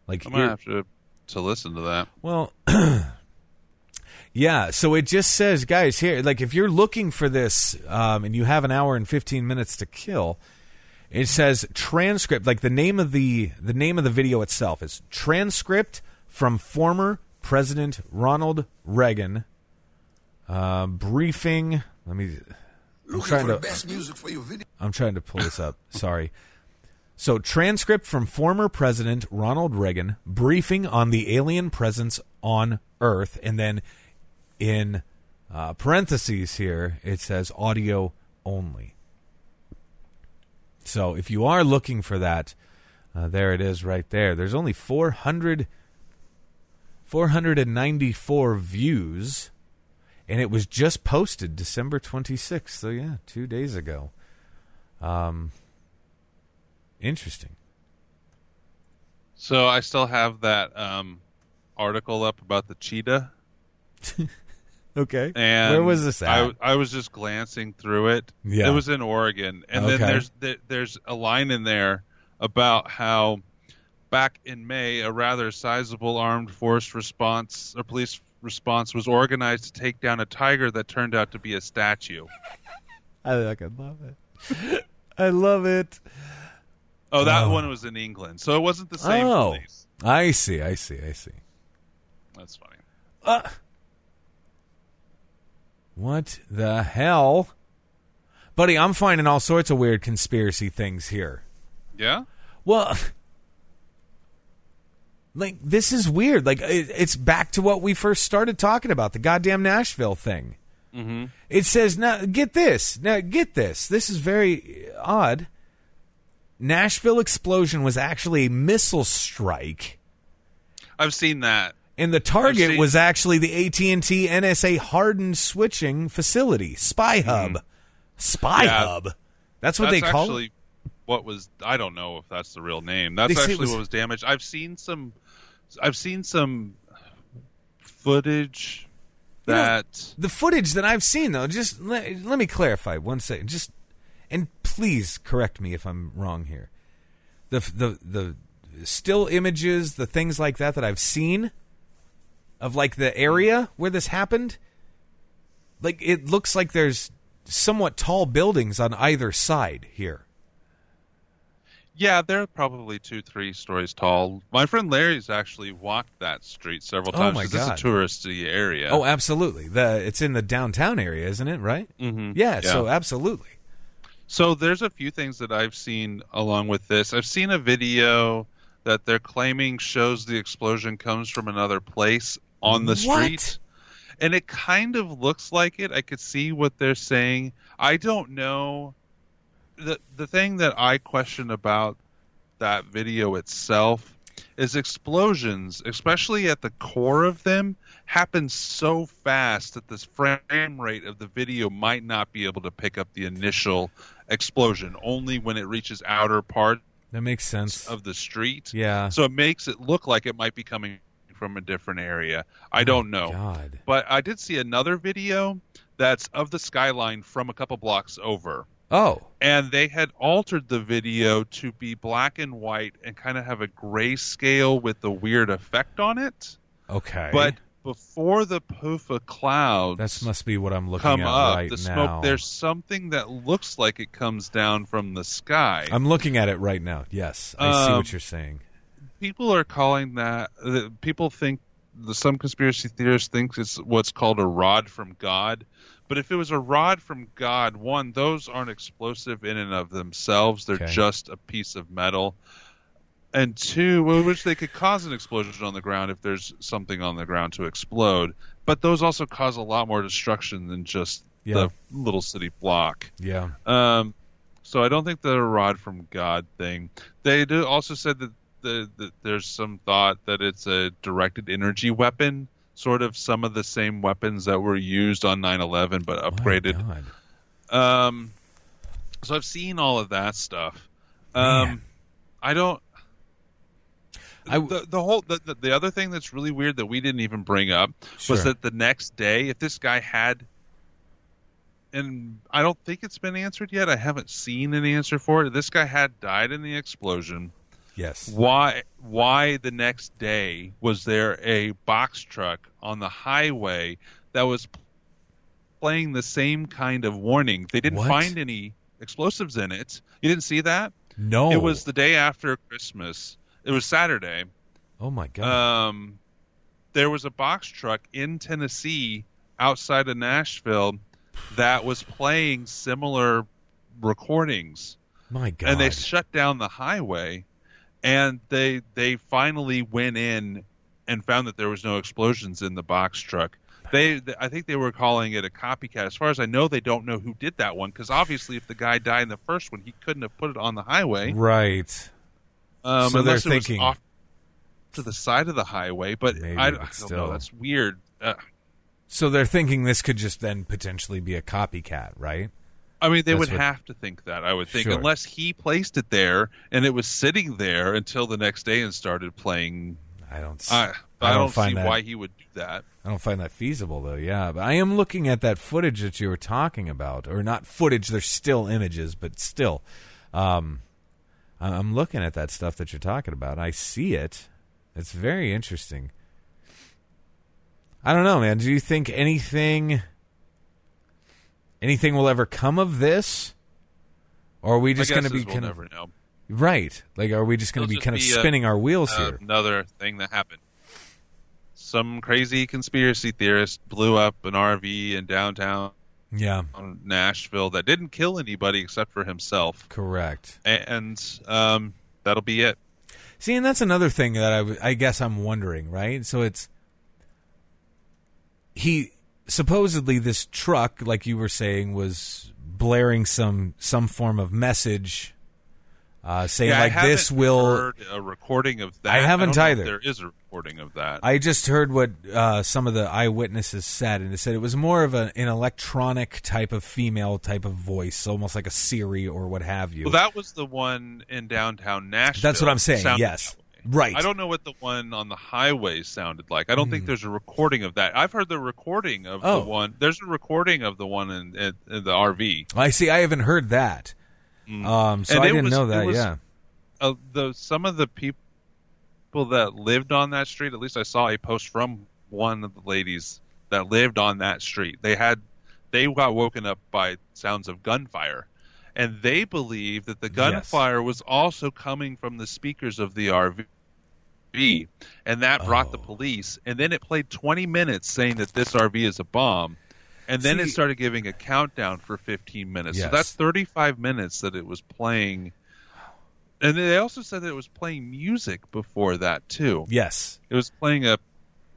Like I'm gonna have to to listen to that. Well, [CLEARS THROAT] yeah. So it just says, guys, here, like if you're looking for this um, and you have an hour and 15 minutes to kill, it says transcript. Like the name of the the name of the video itself is transcript from former President Ronald Reagan uh, briefing. Let me. I'm trying to. I'm trying to pull this up. Sorry. So, transcript from former President Ronald Reagan briefing on the alien presence on Earth, and then in uh, parentheses here it says audio only. So, if you are looking for that, uh, there it is right there. There's only 400, 494 views, and it was just posted December 26th. So, yeah, two days ago. Um, interesting. So I still have that um, article up about the cheetah. [LAUGHS] Okay. And Where was this at? I, I was just glancing through it. Yeah. It was in Oregon, and Okay. then there's there- there's a line in there about how back in May a rather sizable armed force response or police response was organized to take down a tiger that turned out to be a statue. [LAUGHS] I fucking love it. [LAUGHS] I love it. Oh, that Oh. one was in England, so it wasn't the same Oh, police. I see. I see. I see. That's funny. Uh, what the hell, buddy? I'm finding all sorts of weird conspiracy things here. Yeah. Well, like this is weird. Like it, it's back to what we first started talking about the goddamn Nashville thing. Mm-hmm. It says now get this. Now get this. This is very odd. Nashville explosion was actually a missile strike, I've seen that. and the target seen- was actually the AT and T NSA hardened switching facility, Spy Hub. Spy Mm-hmm. Yeah. Hub. That's what that's they call actually it. what was I don't know if that's the real name. That's They actually was- what was damaged. I've seen some I've seen some footage You know, that the footage that I've seen, though, just let, let me clarify one second. Just please correct me if I'm wrong here. The the the still images, the things like that that I've seen of like the area where this happened, like it looks like there's somewhat tall buildings on either side here. yeah, they're probably two, three stories tall. My friend Larry's actually walked that street several Oh, times. my 'cause God. It's a touristy area. Oh, absolutely. The it's in the downtown area, isn't it? Right? Mm-hmm. Yeah, Yeah. So absolutely. So there's a few things that I've seen along with this. I've seen a video that they're claiming shows the explosion comes from another place on the What? street. And it kind of looks like it. I could see what they're saying. I don't know the the thing that I question about that video itself is explosions, especially at the core of them, happen so fast that this frame rate of the video might not be able to pick up the initial explosion, only when it reaches outer part That makes sense. of the street. Yeah. So it makes it look like it might be coming from a different area. I oh don't know. God. But I did see another video that's of the skyline from a couple blocks over Oh. and they had altered the video to be black and white and kind of have a grayscale with the weird effect on it. Okay. But before the of clouds That must be what I'm looking come at up, right the now. smoke, there's something that looks like it comes down from the sky. I'm looking at it right now. Yes, I see Um, what you're saying. people are calling that. Uh, people think the, some conspiracy theorists think it's what's called a rod from God. But if it was a rod from God, one, those aren't explosive in and of themselves. They're Okay. just a piece of metal. And two, which they could cause an explosion on the ground if there's something on the ground to explode. But those also cause a lot more destruction than just Yeah. the little city block. Yeah. Um, so I don't think the rod from God thing. They do also said that, the, that there's some thought that it's a directed energy weapon, sort of some of the same weapons that were used on 9/11 but upgraded. Um, so I've seen all of that stuff. Um. I don't. I- the, the whole the, the, the other thing that's really weird that we didn't even bring up Sure. was that the next day, if this guy had, and I don't think it's been answered yet. I haven't seen an answer for it. This guy had died in the explosion, Yes. Why? Why the next day was there a box truck on the highway that was playing the same kind of warning? They didn't What? find any explosives in it. You didn't see that? No. It was the day after Christmas. It was Saturday. Oh my god. Um, there was a box truck in Tennessee outside of Nashville that was playing similar recordings my god. and they shut down the highway and they they finally went in and found that there was no explosions in the box truck they th- i think they were calling it a copycat as far as i know they don't know who did that one because obviously if the guy died in the first one he couldn't have put it on the highway right. Um, So they're unless it was thinking- off to the side of the highway but Maybe, I, I don't still. know that's weird uh, So they're thinking this could just then potentially be a copycat, right? I mean, they That's would what- have to think that. I would think, Sure. unless he placed it there and it was sitting there until the next day and started playing. I don't. s- I, I I, don't don't, find see that- why he would do that. I don't find that feasible though. Yeah, but I am looking at that footage that you were talking about, or not footage. They're still images, but still, um, I'm looking at that stuff that you're talking about. I see it. It's very interesting. I don't know, man. Do you think anything, anything will ever come of this, or are we just going to be kind of right? Like, are we just going to be kind of be a- spinning our wheels Uh, here? another thing that happened. Some crazy conspiracy theorist blew up an RV in downtown Yeah, Nashville that didn't kill anybody except for himself, correct. And um, that'll be it. See, and that's another thing that I, w- I guess I'm wondering, right? So it's he supposedly this truck, like you were saying, was blaring some some form of message, uh, saying Yeah, I like this haven't will. heard a recording of that. I haven't if either. There is a recording of that. I just heard what uh, some of the eyewitnesses said, and they said it was more of a, an electronic type of female type of voice, almost like a Siri or what have you. Well, that was the one in downtown Nashville. That's what I'm saying. Yes, right. Hmm. I don't know what the one on the highway sounded like. I don't think there's a recording of that. I've heard the recording of Oh. the one. There's a recording of the one in, in, in the RV. I see. I haven't heard that. Um, so Mm. And I didn't was- know that. was- yeah. Uh, the some of the people that lived on that street. At least I saw a post from one of the ladies that lived on that street. They had they got woken up by sounds of gunfire. And they believe that the Yes. gunfire was also coming from the speakers of the RV. And that brought the Oh. police. And then it played 20 minutes saying that this RV is a bomb. And then it started giving a countdown for 15 minutes. Yes. So that's 35 minutes that it was playing. And they also said that it was playing music before that, too. Yes. It was playing a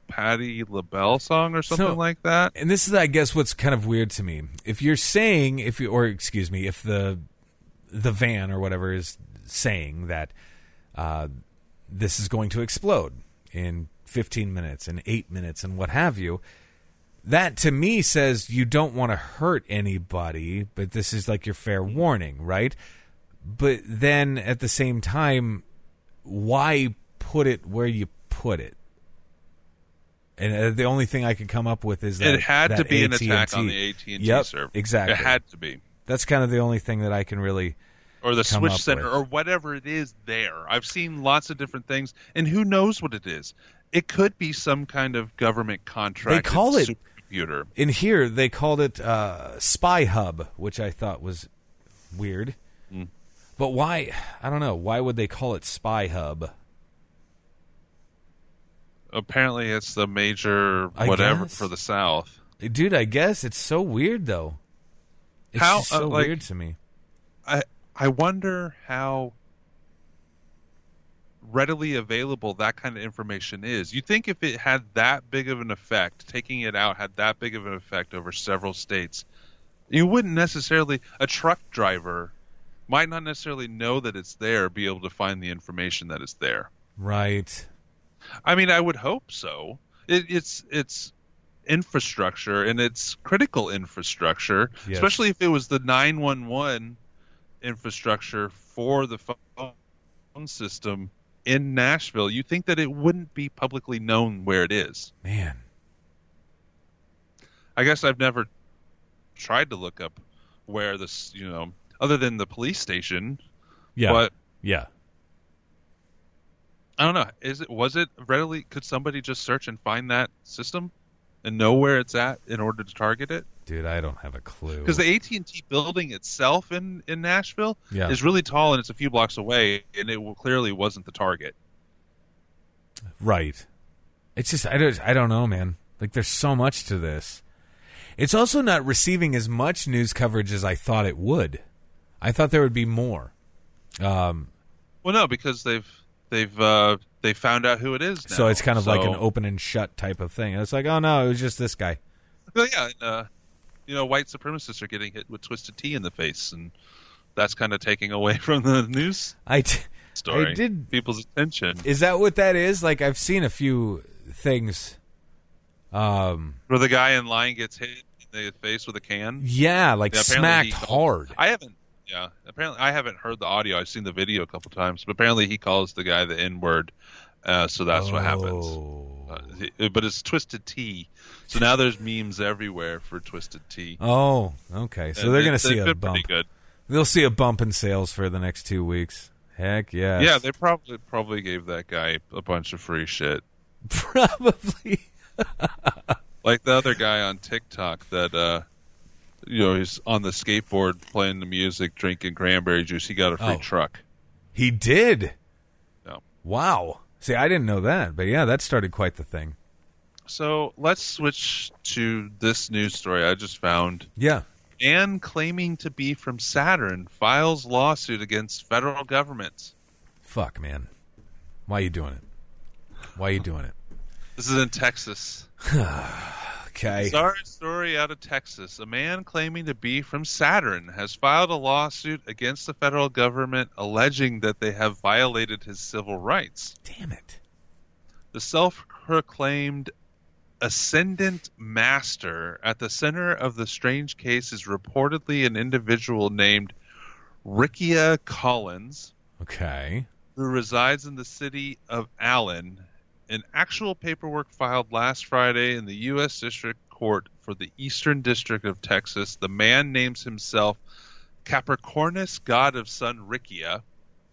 Patti LaBelle song or something So- like that. and this is i guess what's kind of weird to me if you're saying if you or excuse me if the the van or whatever is saying that uh, this is going to explode in 15 minutes and 8 minutes and what have you that to me says you don't want to hurt anybody but this is like your fair warning right but then at the same time why put it where you put it and uh, the only thing I could come up with is that it had to be an AT&T attack on the AT&T Yep, server. exactly. It had to be. That's kind of the only thing that I can really. or the switch center with. or whatever it is there. I've seen lots of different things, and who knows what it is? It could be some kind of government contract. They call it- supercomputer. In here, they called it uh, Spy Hub, which I thought was weird. Hmm. But why? I don't know. Why would they call it Spy Hub? Apparently, it's the major whatever for the South. Dude, I guess it's so weird though. It's How, just so uh, like- weird to me. I I wonder how readily available that kind of information is. You think if it had that big of an effect, taking it out had that big of an effect over several states, you wouldn't necessarily a truck driver might not necessarily know that it's there, be able to find the information that is there. Right. I mean, I would hope so. It, it's it's infrastructure and it's critical infrastructure, Yes. especially if it was the 911 infrastructure for the phone system in Nashville. You think that it wouldn't be publicly known where it is? Man. I guess I've never tried to look up where this, you know, other than the police station. Yeah. But yeah. I don't know. Is it was it readily? Could somebody just search and find that system and know where it's at in order to target it? Dude, I don't have a clue. Because the AT and T building itself in in Nashville Yeah. is really tall and it's a few blocks away, and it will, clearly wasn't the target. Right. It's just I don't I don't know, man. Like there's so much to this. It's also not receiving as much news coverage as I thought it would. I thought there would be more. Um, Well, no, because they've they've uh, they found out who it is. Now. so it's kind of like an open and shut type of thing. It's like, oh no, it was just this guy. Well, yeah, and, uh, you know, white supremacists are getting hit with twisted tea in the face, and that's kind of taking away [LAUGHS] from the news I, t- story. I did. people's attention. Is that what that is? Like I've seen a few things. Um, Where the guy in line gets hit in the face with a can. yeah, like Yeah, smacked he hard. I haven't. Yeah, apparently I haven't heard the audio. I've seen the video a couple times, but apparently he calls the guy the N word, uh, so that's what happens. Uh, but it's twisted tea, so now there's memes everywhere for twisted tea. Oh, okay. So And they're going to see a bump. Good. They'll see a bump in sales for the next two weeks. Heck yeah. Yeah, they probably probably gave that guy a bunch of free shit. [LAUGHS] probably. [LAUGHS] Like the other guy on TikTok that uh you know, he's on the skateboard playing the music, drinking cranberry juice. He got a free Oh. truck. He did. No. Wow. See, I didn't know that, but yeah, that started quite the thing. So let's switch to this news story I just found. Yeah. Man claiming to be from Saturn files lawsuit against federal government. Fuck, man. Why are you doing it? Why are you doing it? This is in Texas. [SIGHS] [SIGHS] [SIGHS] Okay. Sorry story out of Texas. A man claiming to be from Saturn has filed a lawsuit against the federal government alleging that they have violated his civil rights. Damn it. The self proclaimed ascendant master at the center of the strange case is reportedly an individual named Rickia Collins, Okay. who resides in the city of Allen. In actual paperwork filed last Friday in the U.S. District Court for the Eastern District of Texas, the man names himself Capricornus, god of sun Rickia,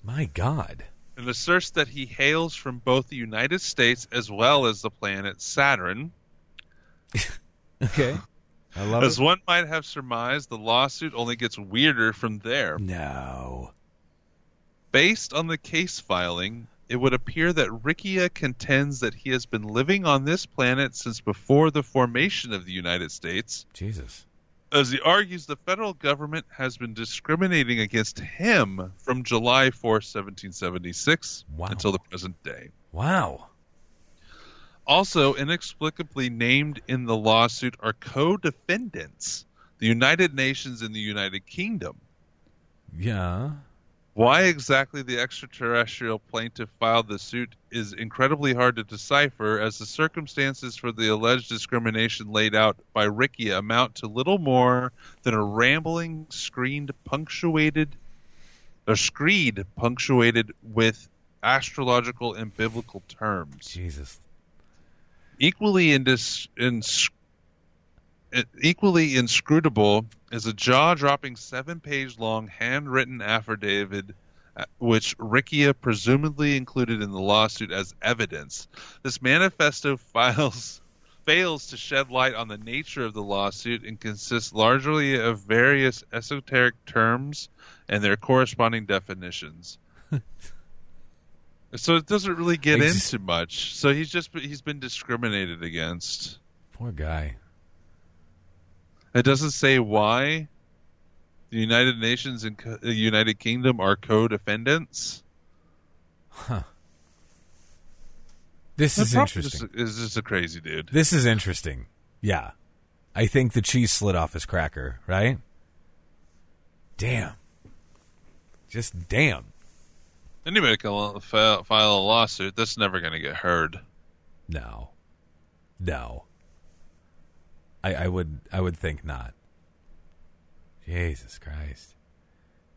My God. and asserts that he hails from both the United States as well as the planet Saturn. [LAUGHS] Okay. I love As it. one might have surmised, the lawsuit only gets weirder from there. No. Based on the case filing, it would appear that Rickia contends that he has been living on this planet since before the formation of the United States. Jesus. As he argues, the federal government has been discriminating against him from July 4, 1776 Wow. until the present day. Wow. Also, inexplicably named in the lawsuit are co defendants, the United Nations and the United Kingdom. Yeah. Why exactly the extraterrestrial plaintiff filed the suit is incredibly hard to decipher, as the circumstances for the alleged discrimination laid out by Rickia amount to little more than a rambling screened punctuated a screed punctuated with astrological and biblical terms. Jesus. Equally indis- ins- equally inscrutable is a jaw-dropping seven-page long handwritten affidavit uh, which Rickia presumably included in the lawsuit as evidence. This manifesto files fails to shed light on the nature of the lawsuit and consists largely of various esoteric terms and their corresponding definitions. [LAUGHS] so it doesn't really get into much. So he's just he's been discriminated against. Poor guy. It doesn't say why the United Nations and co- the United Kingdom are co-defendants. This The is interesting. Is, is just a crazy dude. This is interesting. Yeah. I think the cheese slid off his cracker, right? Damn. Just damn. Anybody can file, file a lawsuit. That's never going to get heard. No. No. I, I would I would think not. Jesus Christ.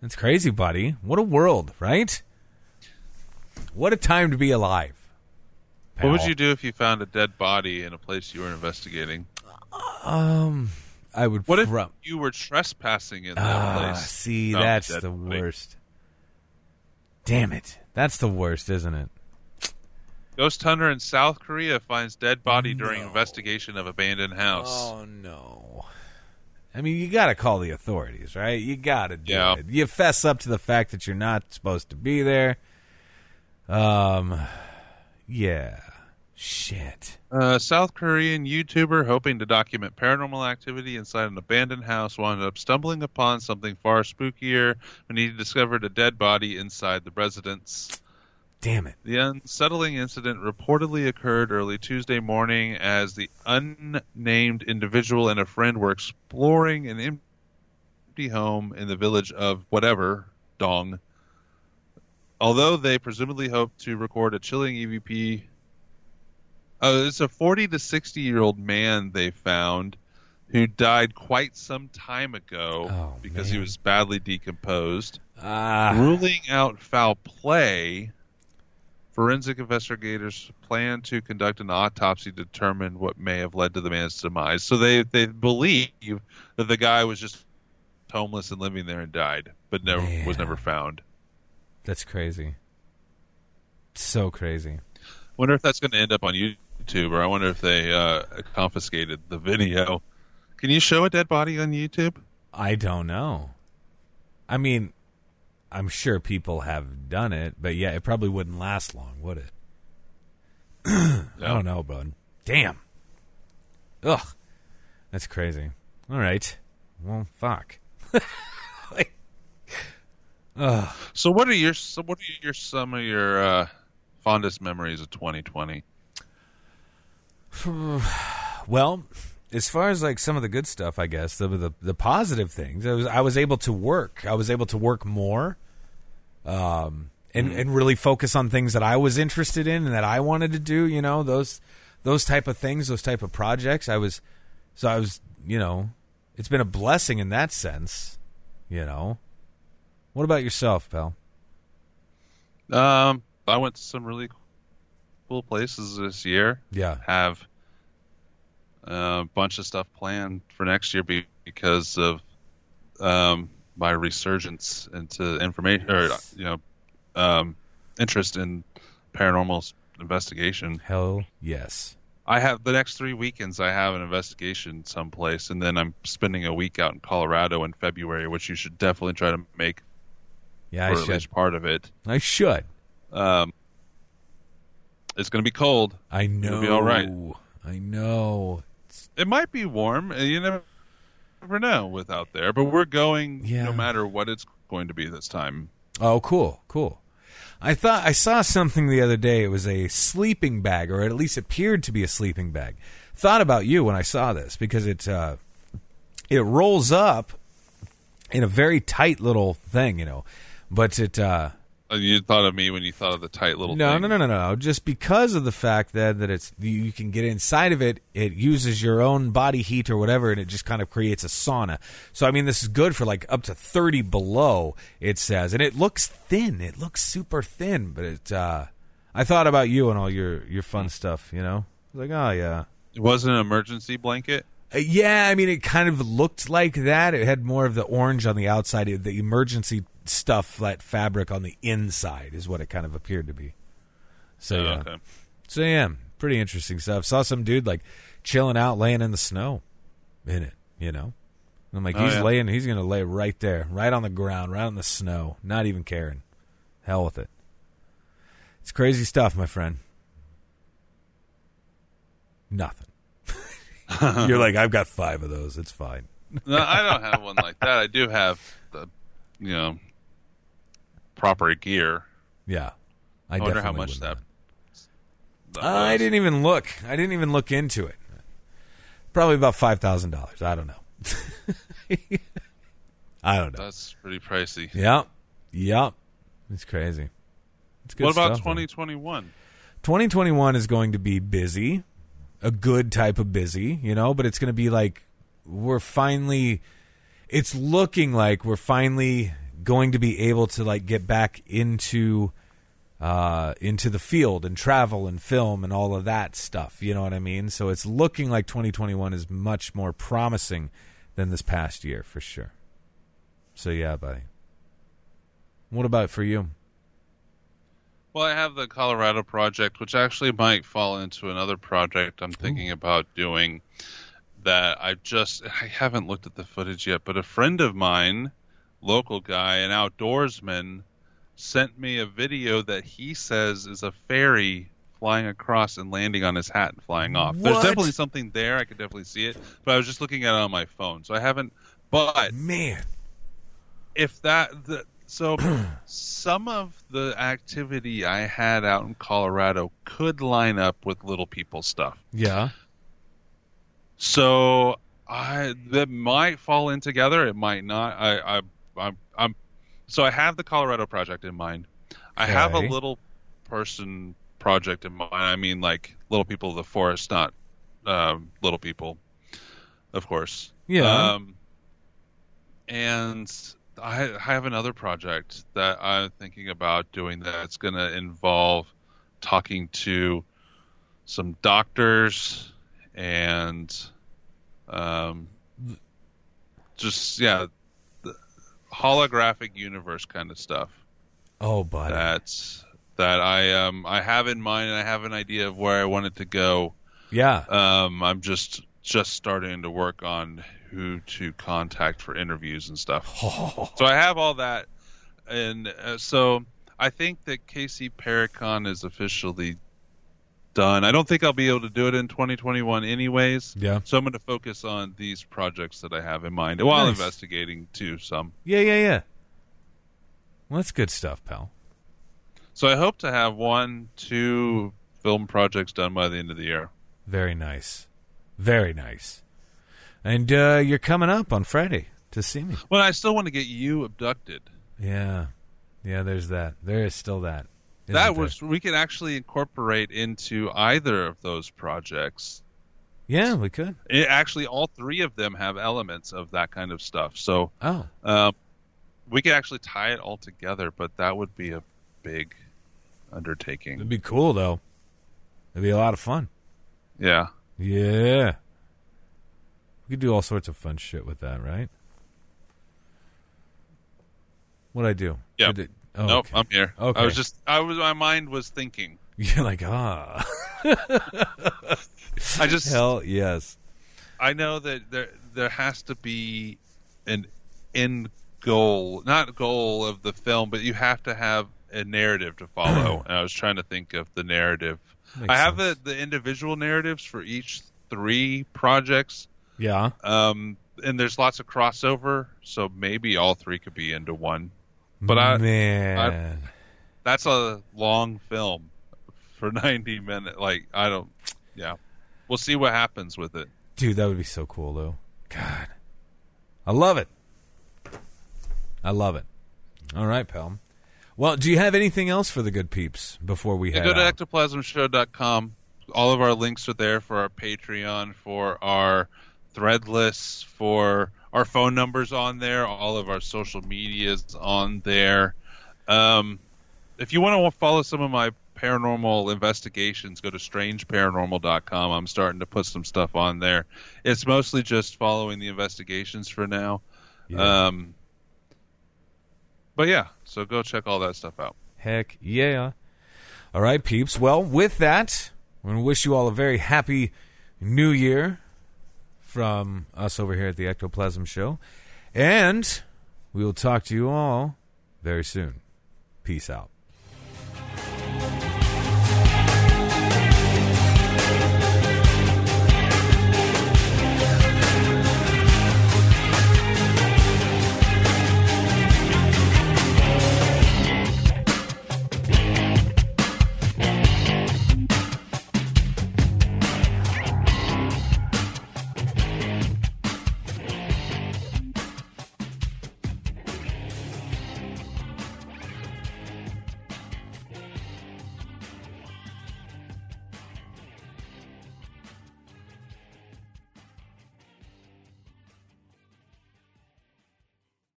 That's crazy, buddy. What a world, right? What a time to be alive. What would you do if you found a dead body in a place you were investigating? Um I would What if you were trespassing in that Ah, place? see, Found that's the body? worst. Damn it. That's the worst, isn't it? Ghost hunter in South Korea finds dead body during No. investigation of abandoned house. Oh no. I mean, you got to call the authorities, right? You got to do Yeah. it. You fess up to the fact that you're not supposed to be there. Um, yeah. Shit. A South Korean YouTuber hoping to document paranormal activity inside an abandoned house wound up stumbling upon something far spookier when he discovered a dead body inside the residence. Damn it. The unsettling incident reportedly occurred early Tuesday morning as the unnamed individual and a friend were exploring an empty home in the village of whatever, Dong. Although they presumably hoped to record a chilling EVP. Oh, it's a 40 to 60 year old man they found who died quite some time ago Oh, because he was badly decomposed Ah. ruling out foul play, forensic investigators plan to conduct an autopsy to determine what may have led to the man's demise. So they they believe that the guy was just homeless and living there and died, but never was never found. That's crazy. So crazy. Wonder if that's going to end up on YouTube, or I wonder if they uh, confiscated the video. Can you show a dead body on YouTube? I don't know. I mean, I'm sure people have done it, but yeah, it probably wouldn't last long, would it? [CLEARS THROAT] I don't know, bud. Damn. Ugh. That's crazy. All right. Well, fuck. [LAUGHS] like, ugh. So what are your so what are your some of your uh, fondest memories of 2020? [SIGHS] Well, as far as like some of the good stuff, I guess the the, the positive things, I was I was able to work. I was able to work more, um, and and really focus on things that I was interested in and that I wanted to do. You know those those type of things, those type of projects. I was so I was you know it's been a blessing in that sense. You know, what about yourself, pal? Um, I went to some really cool places this year. Yeah. Have a bunch of stuff planned for next year because of um, my resurgence into information or you know um, interest in paranormal investigation. Hell yes. I have the next three weekends. I have an investigation someplace, and then I'm spending a week out in Colorado in February, which you should definitely try to make Yeah, I should. part of it. I should. Um, it's going to be cold. I know. It'll be all right. I know. It might be warm. You never, never know with out there, but we're going Yeah. no matter what it's going to be this time. Oh, cool, cool. I thought I saw something the other day. It was a sleeping bag, or at least appeared to be a sleeping bag. Thought about you when I saw this because it uh, it rolls up in a very tight little thing, you know. But it uh, Uh, You thought of me when you thought of the tight little no, thing. no, no, no, no. Just because of the fact that that it's you you can get inside of it, it uses your own body heat or whatever, and it just kind of creates a sauna. So I mean, this is good for like up to thirty below. It says, and it looks thin. It looks super thin, but it. Uh, I thought about you and all your your fun stuff. You know, like, oh yeah. It wasn't an emergency blanket. Uh, yeah, I mean, it kind of looked like that. It had more of the orange on the outside, the emergency stuff, that fabric on the inside, is what it kind of appeared to be. So Oh, yeah, okay. so yeah, pretty interesting stuff. Saw some dude like chilling out, laying in the snow, in it. You know, And I'm like, Oh, he's yeah. laying, he's gonna lay right there, right on the ground, right on the snow, not even caring. Hell with it. It's crazy stuff, my friend. Nothing. [LAUGHS] You're like, I've got five of those. It's fine. No, I don't have one like that. I do have the, you know, proper gear. Yeah, I, I wonder how much that. that Uh, I didn't even look. I didn't even look into it. Probably about five thousand dollars. I don't know. [LAUGHS] I don't know. That's pretty pricey. Yep, yep. It's crazy. It's good What about 2021? 2021 is going to be busy, a good type of busy, you know, but it's going to be like we're finally it's looking like we're finally going to be able to like get back into uh into the field and travel and film and all of that stuff, you know what I mean? So it's looking like 2021 is much more promising than this past year for sure. So yeah, buddy. What about for you? Well, I have the Colorado project, which actually might fall into another project I'm thinking about doing. That I just I haven't looked at the footage yet, but a friend of mine, local guy, an outdoorsman, sent me a video that he says is a fairy flying across and landing on his hat and flying off. There's definitely something there. I could definitely see it, but I was just looking at it on my phone, so I haven't. But Man, if that the, so [CLEARS THROAT] some of the activity I had out in Colorado could line up with little people stuff. yeah. So I that might fall in together. It might not. I I I'm, I'm so I have the Colorado project in mind. I have a little person project in mind. I mean, like little people of the forest, not um, little people, of course. Yeah. Um, and I, I have another project that I'm thinking about doing that's going to involve talking to some doctors and um, just yeah, holographic universe kind of stuff. Oh, buddy. That's that I um I have in mind and I have an idea of where I want it to go. yeah. Um, I'm just just starting to work on who to contact for interviews and stuff. [LAUGHS] So I have all that, and uh, so I think that KC Paracon is officially done. I don't think I'll be able to do it in 2021, anyways. Yeah. So I'm going to focus on these projects that I have in mind while Nice. investigating too. Some. Yeah, yeah, yeah. Well, that's good stuff, pal. So I hope to have one, two film projects done by the end of the year. Very nice. Very nice. And uh, you're coming up on Friday to see me. Well, I still want to get you abducted. Yeah. Yeah, there's that. There is still that. That there? was we could actually incorporate into either of those projects. Yeah, we could. It, actually, all three of them have elements of that kind of stuff. So Oh. um, we could actually tie it all together, but that would be a big undertaking. It'd be cool, though. It'd be a lot of fun. Yeah. Yeah. We could do all sorts of fun shit with that, right? What'd I do? Yeah. Oh, nope, okay. I'm here. Okay. I was just I was my mind was thinking. [LAUGHS] You're like, ah. I just Hell yes. I know that there there has to be an end goal, not goal of the film, but you have to have a narrative to follow. [CLEARS THROAT] and I was trying to think of the narrative. Makes I have the the individual narratives for each three projects, Yeah. um, and there's lots of crossover, so maybe all three could be into one. But I, Man. that's a long film for [LAUGHS] 90 minutes. Like I don't, yeah, we'll see what happens with it. Dude, that would be so cool, though. God. I love it. I love it. All right, pal. Well, do you have anything else for the good peeps before we Yeah, go to out? ectoplasmshow.com. All of our links are there for our Patreon, for our Threadless, for our phone numbers on there. All of our social medias on there. Um, if you want to follow some of my paranormal investigations, go to strangeparanormal.com. I'm starting to put some stuff on there. It's mostly just following the investigations for now. Yeah. Um, but yeah, so go check all that stuff out. Heck yeah. All right, peeps. Well, with that, we're going to wish you all a very happy new year from us over here at the Ectoplasm Show. And we will talk to you all very soon. Peace out.